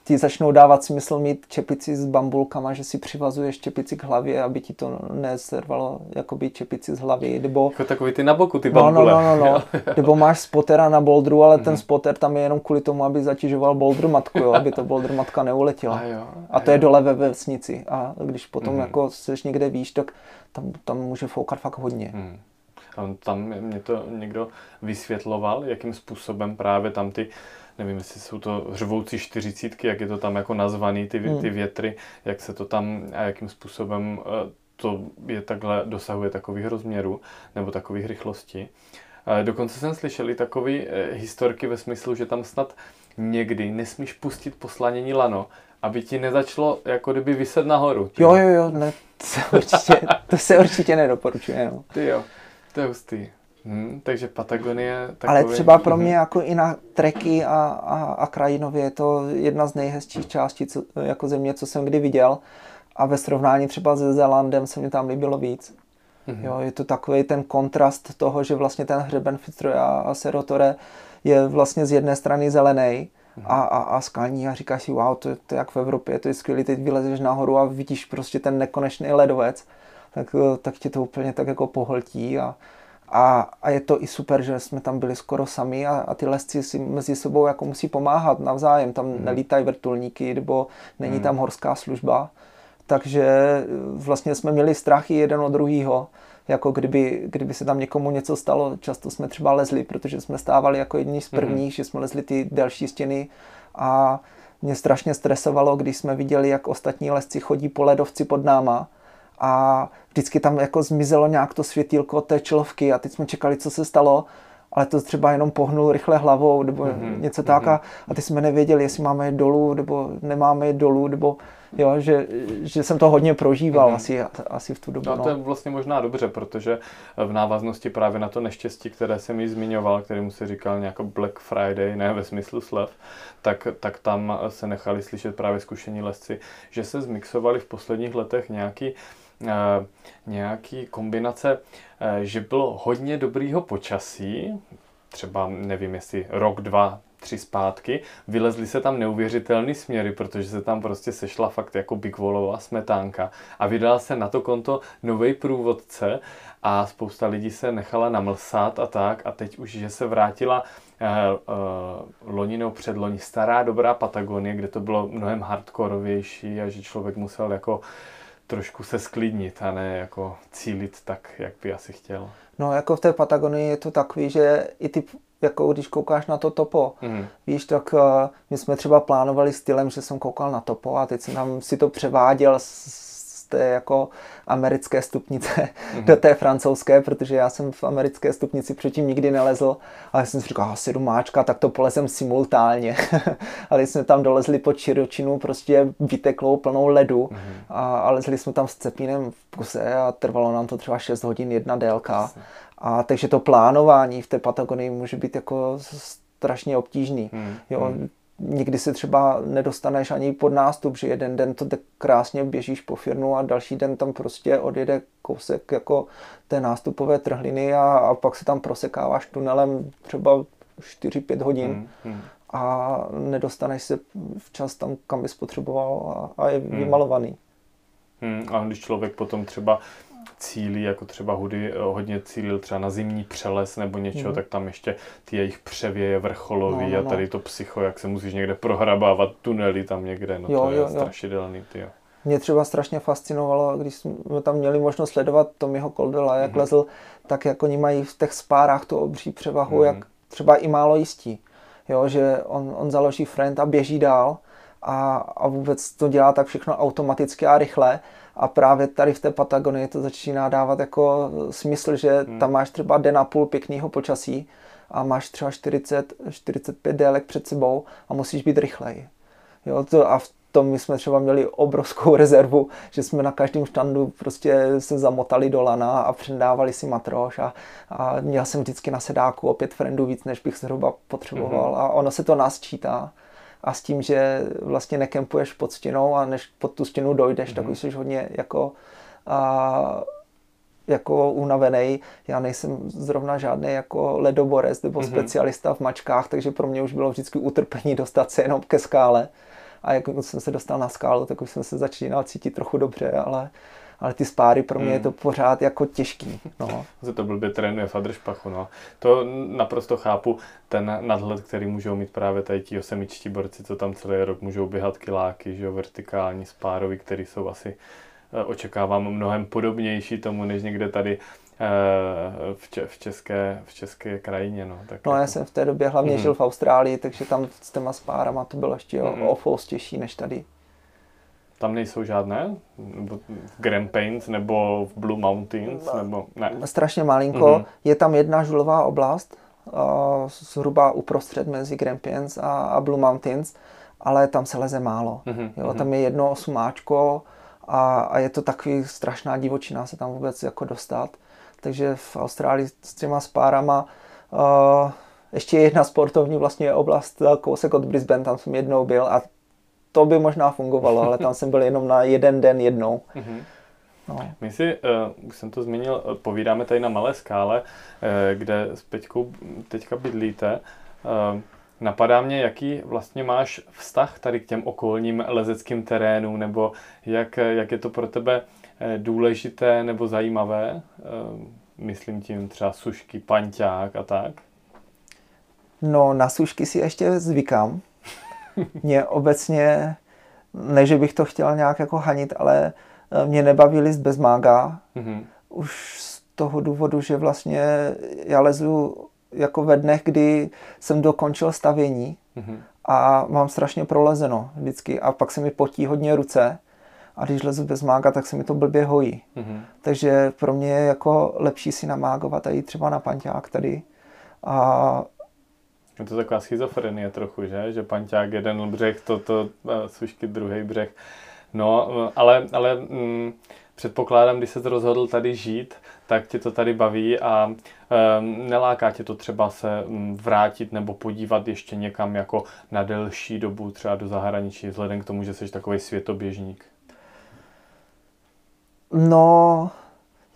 ti začnou dávat smysl mít čepici s bambulkama, že si přivazuješ čepici k hlavě, aby ti to neservalo jakoby čepici z hlavy, nebo... Jako takový ty na boku, ty bambule. No, no, no, no. nebo máš spotera na boldru, ale ten mhm. spotter tam je jenom kvůli tomu, aby zatěžoval boldru matku, jo, aby to boldru matka neuletěla. A, jo, a, a to jo. je dole ve vesnici. A když potom mm. jako seš někde víš, tak tam, tam může foukat fakt hodně. Mm. Tam mě to někdo vysvětloval, jakým způsobem právě tam ty nevím, jestli jsou to řvoucí čtyřicítky, jak je to tam jako nazvaný, ty, hmm. ty větry, jak se to tam a jakým způsobem eh, to je takhle, dosahuje takových rozměrů nebo takových rychlostí. Dokonce jsem slyšel i takové eh, historky ve smyslu, že tam snad někdy nesmíš pustit poslanění lano, aby ti nezačalo jako kdyby vyset nahoru. Jo, jo, jo, ne, to se určitě, to se určitě nedoporučuje. No. Ty jo, to je hustý. Hmm, takže Patagonie... Takový... Ale třeba pro mě jako i na treky a, a, a krajinově je to jedna z nejhezčích částí co, jako země, co jsem kdy viděl. A ve srovnání třeba se Zélandem se mi tam líbilo víc. Mm-hmm. Jo, je to takový ten kontrast toho, že vlastně ten hřeben Fitzroy a, a Serotore je vlastně z jedné strany zelený mm-hmm. a, a, a skalní a říkáš si, wow, to, to je jak v Evropě, to je skvělé, teď vylezeš nahoru a vidíš prostě ten nekonečný ledovec, tak, tak tě to úplně tak jako pohltí a, a, a je to i super, že jsme tam byli skoro sami a, a ty lesci si mezi sebou jako musí pomáhat navzájem. Tam mm. nelítají vrtulníky, nebo není mm. tam horská služba. Takže vlastně jsme měli strachy jeden od druhého. Jako kdyby, kdyby se tam někomu něco stalo, často jsme třeba lezli, protože jsme stávali jako jedni z prvních, mm. že jsme lezli ty delší stěny a mě strašně stresovalo, když jsme viděli, jak ostatní lesci chodí po ledovci pod náma a vždycky tam jako zmizelo nějak to světílko té čelovky a teď jsme čekali, co se stalo, ale to třeba jenom pohnul rychle hlavou nebo mm-hmm. něco tak mm-hmm. a teď jsme nevěděli, jestli máme jít dolů nebo nemáme jít dolů, nebo jo, že, že jsem to hodně prožíval mm-hmm. asi, asi v tu dobu. No, no. to je vlastně možná dobře, protože v návaznosti právě na to neštěstí, které jsem mi zmiňoval, kterému se říkal nějak Black Friday, ne ve smyslu slev, tak, tak tam se nechali slyšet právě zkušení lesci, že se zmixovali v posledních letech nějaký Eh, nějaký kombinace, eh, že bylo hodně dobrýho počasí, třeba nevím jestli rok, dva, tři zpátky, vylezly se tam neuvěřitelné směry, protože se tam prostě sešla fakt jako Big Wallová smetánka. A vydal se na to konto nový průvodce a spousta lidí se nechala namlsat a tak. A teď už, že se vrátila uh, loninou předloni stará dobrá Patagonie, kde to bylo mnohem hardkorovější a že člověk musel jako uh, trošku se sklidnit a ne jako cílit tak, jak by asi chtěl. No jako v té Patagonii je to takový, že i ty, jako když koukáš na to topo, mm. víš, tak uh, my jsme třeba plánovali stylem, že jsem koukal na topo a teď jsem tam si to převáděl s, té jako americké stupnice mm-hmm. do té francouzské, protože já jsem v americké stupnici předtím nikdy nelezl, ale jsem si říkal, sedmáčka, tak to polezem simultánně. ale jsme tam dolezli pod Čiročinu, prostě vyteklou plnou ledu mm-hmm. a, a lezli jsme tam s cepínem v puse a trvalo nám to třeba 6 hodin jedna délka. A takže to plánování v té Patagonii může být jako strašně obtížný. Mm, jo, mm nikdy se třeba nedostaneš ani pod nástup, že jeden den to tak krásně běžíš po firnu a další den tam prostě odjede kousek jako té nástupové trhliny a, a pak se tam prosekáváš tunelem třeba 4-5 hodin hmm, hmm. a nedostaneš se včas tam, kam bys potřeboval a, a je hmm. vymalovaný. Hmm, a když člověk potom třeba cílí, jako třeba Hudy eh, hodně cílil třeba na zimní přeles nebo něčeho, mm. tak tam ještě ty jejich převěje vrcholový no, no, no. a tady to psycho, jak se musíš někde prohrabávat tunely tam někde, no jo, to je jo, strašidelný, ty Mě třeba strašně fascinovalo, když jsme tam měli možnost sledovat Tomiho Koldela, jak mm. lezl, tak jak oni mají v těch spárách tu obří převahu, mm. jak třeba i málo jistí. Jo, že on, on založí friend a běží dál a, a vůbec to dělá tak všechno automaticky a rychle a právě tady v té Patagonii to začíná dávat jako smysl, že hmm. tam máš třeba den a půl pěkného počasí a máš třeba 40, 45 délek před sebou a musíš být rychlej. Jo, to a v tom my jsme třeba měli obrovskou rezervu, že jsme na každém štandu prostě se zamotali do lana a přendávali si matroš a, a měl jsem vždycky na sedáku opět friendů víc, než bych zhruba potřeboval mm-hmm. a ono se to nás čítá a s tím, že vlastně nekempuješ pod stěnou a než pod tu stěnu dojdeš, mm-hmm. tak mhm. už jsi hodně jako a, jako unavený. Já nejsem zrovna žádný jako ledoborec nebo mm-hmm. specialista v mačkách, takže pro mě už bylo vždycky utrpení dostat se jenom ke skále. A jak jsem se dostal na skálu, tak už jsem se začínal cítit trochu dobře, ale ale ty spáry pro mě hmm. je to pořád jako těžký. No. Se to blbě trénuje v Adršpachu, no. To naprosto chápu, ten nadhled, který můžou mít právě tady ti osemičtí borci, co tam celý rok můžou běhat kiláky, že jo, vertikální spárovi, který jsou asi eh, očekávám mnohem podobnější tomu, než někde tady eh, v, če- v, české, v české krajině. No, tak no jako... já jsem v té době hlavně mm. žil v Austrálii, takže tam s těma spárama to bylo ještě mm. o, o těžší než tady. Tam nejsou žádné? v Grand Pains nebo v Blue Mountains? Nebo ne? Strašně malinko. Mm-hmm. Je tam jedna žulová oblast, zhruba uprostřed mezi Grampians a, a Blue Mountains, ale tam se leze málo. Mm-hmm. Jo, tam je jedno osumáčko a, a je to takový strašná divočina se tam vůbec jako dostat. Takže v Austrálii s těma spárama uh, ještě jedna sportovní vlastně oblast, kousek od Brisbane, tam jsem jednou byl a to by možná fungovalo, ale tam jsem byl jenom na jeden den jednou. Mhm. No. My si, uh, už jsem to zmínil, uh, povídáme tady na malé skále, uh, kde s Peťkou teďka bydlíte. Uh, napadá mě, jaký vlastně máš vztah tady k těm okolním lezeckým terénům, nebo jak, jak je to pro tebe důležité nebo zajímavé? Myslím tím třeba sušky, panťák a tak. No, na sušky si ještě zvykám. Mě obecně, ne, že bych to chtěl nějak jako hanit, ale eh, mě nebaví list bez mága. Mm-hmm. Už z toho důvodu, že vlastně já lezu jako ve dnech, kdy jsem dokončil stavění mm-hmm. a mám strašně prolezeno vždycky a pak se mi potí hodně ruce a když lezu bez mága, tak se mi to blbě hojí. Mm-hmm. Takže pro mě je jako lepší si namágovat a jít třeba na panťák tady a je to taková schizofrenie trochu, že? Že panťák jeden břeh, toto to sušky druhý břeh. No, ale, ale mm, předpokládám, když se rozhodl tady žít, tak tě to tady baví a um, neláká tě to třeba se um, vrátit nebo podívat ještě někam jako na delší dobu, třeba do zahraničí, vzhledem k tomu, že jsi takový světoběžník. No,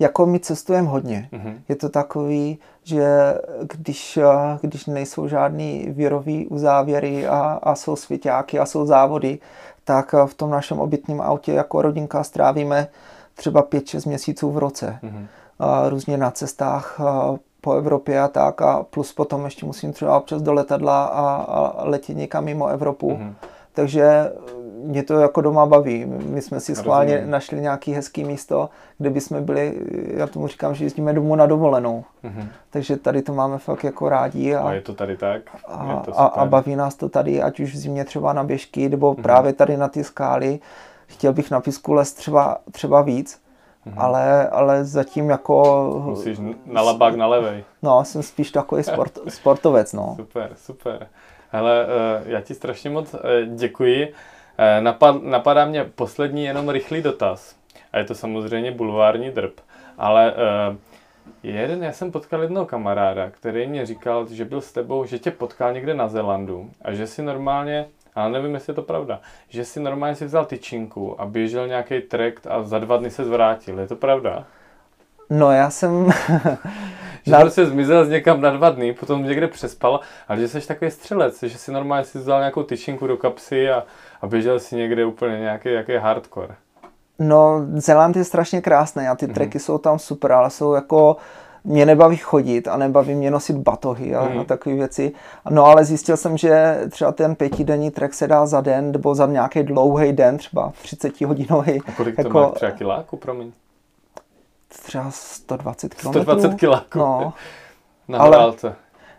jako my cestujeme hodně. Mm-hmm. Je to takový, že když, když nejsou žádný věrový uzávěry a, a jsou svěťáky a jsou závody, tak v tom našem obytném autě jako rodinka strávíme třeba 5-6 měsíců v roce. Mm-hmm. A různě na cestách po Evropě a tak a plus potom ještě musím třeba občas do letadla a, a letět někam mimo Evropu. Mm-hmm. Takže mě to jako doma baví. My jsme si schválně Rozumím. našli nějaký hezký místo, kde by jsme byli, já tomu říkám, že jezdíme domů na dovolenou. Mm-hmm. Takže tady to máme fakt jako rádi. A, a je to tady tak? A, to a, a baví nás to tady, ať už v zimě třeba na běžky, nebo mm-hmm. právě tady na ty skály. Chtěl bych na písku les třeba, třeba víc, mm-hmm. ale, ale zatím jako... Musíš na labák na levej. No, jsem spíš takový sport, sportovec, no. Super, super. Hele, eh, já ti strašně moc eh, děkuji. Eh, napad, napadá mě poslední jenom rychlý dotaz. A je to samozřejmě bulvární drb. Ale uh, jeden, já jsem potkal jednoho kamaráda, který mě říkal, že byl s tebou, že tě potkal někde na Zelandu a že si normálně, ale nevím, jestli je to pravda, že si normálně si vzal tyčinku a běžel nějaký trekt a za dva dny se zvrátil. Je to pravda? No já jsem... že na... prostě zmizel z někam na dva dny, potom někde přespal, ale že jsi takový střelec, že si normálně si vzal nějakou tyčinku do kapsy a, a běžel si někde úplně nějaký, nějaký hardcore. No, Zeland je strašně krásný a ty mm-hmm. treky jsou tam super, ale jsou jako mě nebaví chodit a nebaví mě nosit batohy a, mm. a takové věci. No ale zjistil jsem, že třeba ten pětidenní trek se dá za den nebo za nějaký dlouhý den, třeba 30 hodinový. A kolik to jako, má třeba kiláku, promiň? Třeba 120 km. 120 kiláku. No. Na ale,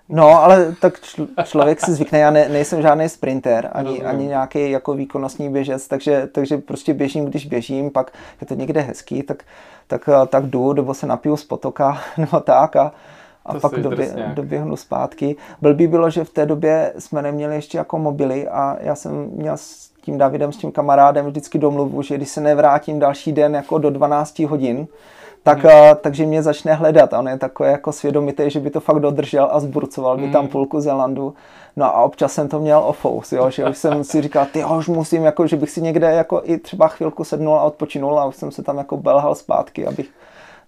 No, ale tak čl- člověk si zvykne, já ne, nejsem žádný sprinter, ani, ani nějaký jako výkonnostní běžec, takže, takže prostě běžím, když běžím, pak je to někde hezký, tak, tak, tak jdu, nebo se napiju z potoka, nebo tak a, a pak době, doběhnu zpátky. Blbý bylo, že v té době jsme neměli ještě jako mobily a já jsem měl s tím Davidem, s tím kamarádem vždycky domluvu, že když se nevrátím další den jako do 12 hodin, tak, hmm. a, takže mě začne hledat. On je takový jako svědomitý, že by to fakt dodržel a zburcoval by hmm. tam půlku Zelandu. No a občas jsem to měl ofous, jo, že už jsem si říkal, ty už musím, jako, že bych si někde jako i třeba chvilku sednul a odpočinul a už jsem se tam jako belhal zpátky, abych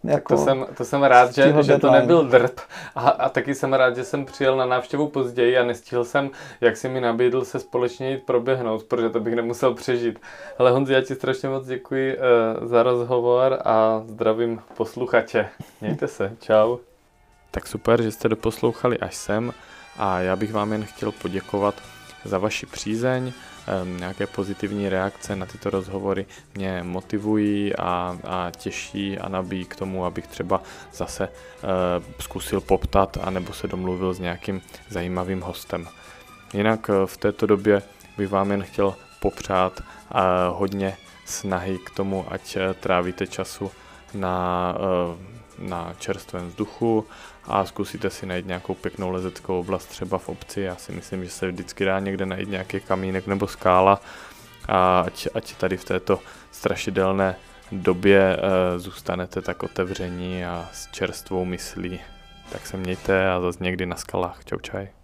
jako to, jsem, to jsem rád, že, že to nebyl drp a, a taky jsem rád, že jsem přijel na návštěvu později a nestihl jsem, jak si mi nabídl se společně jít proběhnout, protože to bych nemusel přežít. Ale Honzi, já ti strašně moc děkuji uh, za rozhovor a zdravím posluchače. Mějte se, čau. Tak super, že jste doposlouchali až sem a já bych vám jen chtěl poděkovat za vaši přízeň, nějaké pozitivní reakce na tyto rozhovory mě motivují a, a těší a nabíjí k tomu, abych třeba zase uh, zkusil poptat anebo se domluvil s nějakým zajímavým hostem. Jinak uh, v této době bych vám jen chtěl popřát uh, hodně snahy k tomu, ať trávíte času na, na čerstvém vzduchu a zkusíte si najít nějakou pěknou lezeckou oblast třeba v obci. Já si myslím, že se vždycky dá někde najít nějaký kamínek nebo skála a ať, ať tady v této strašidelné době uh, zůstanete tak otevření a s čerstvou myslí. Tak se mějte a zase někdy na skalách. Čau čaj.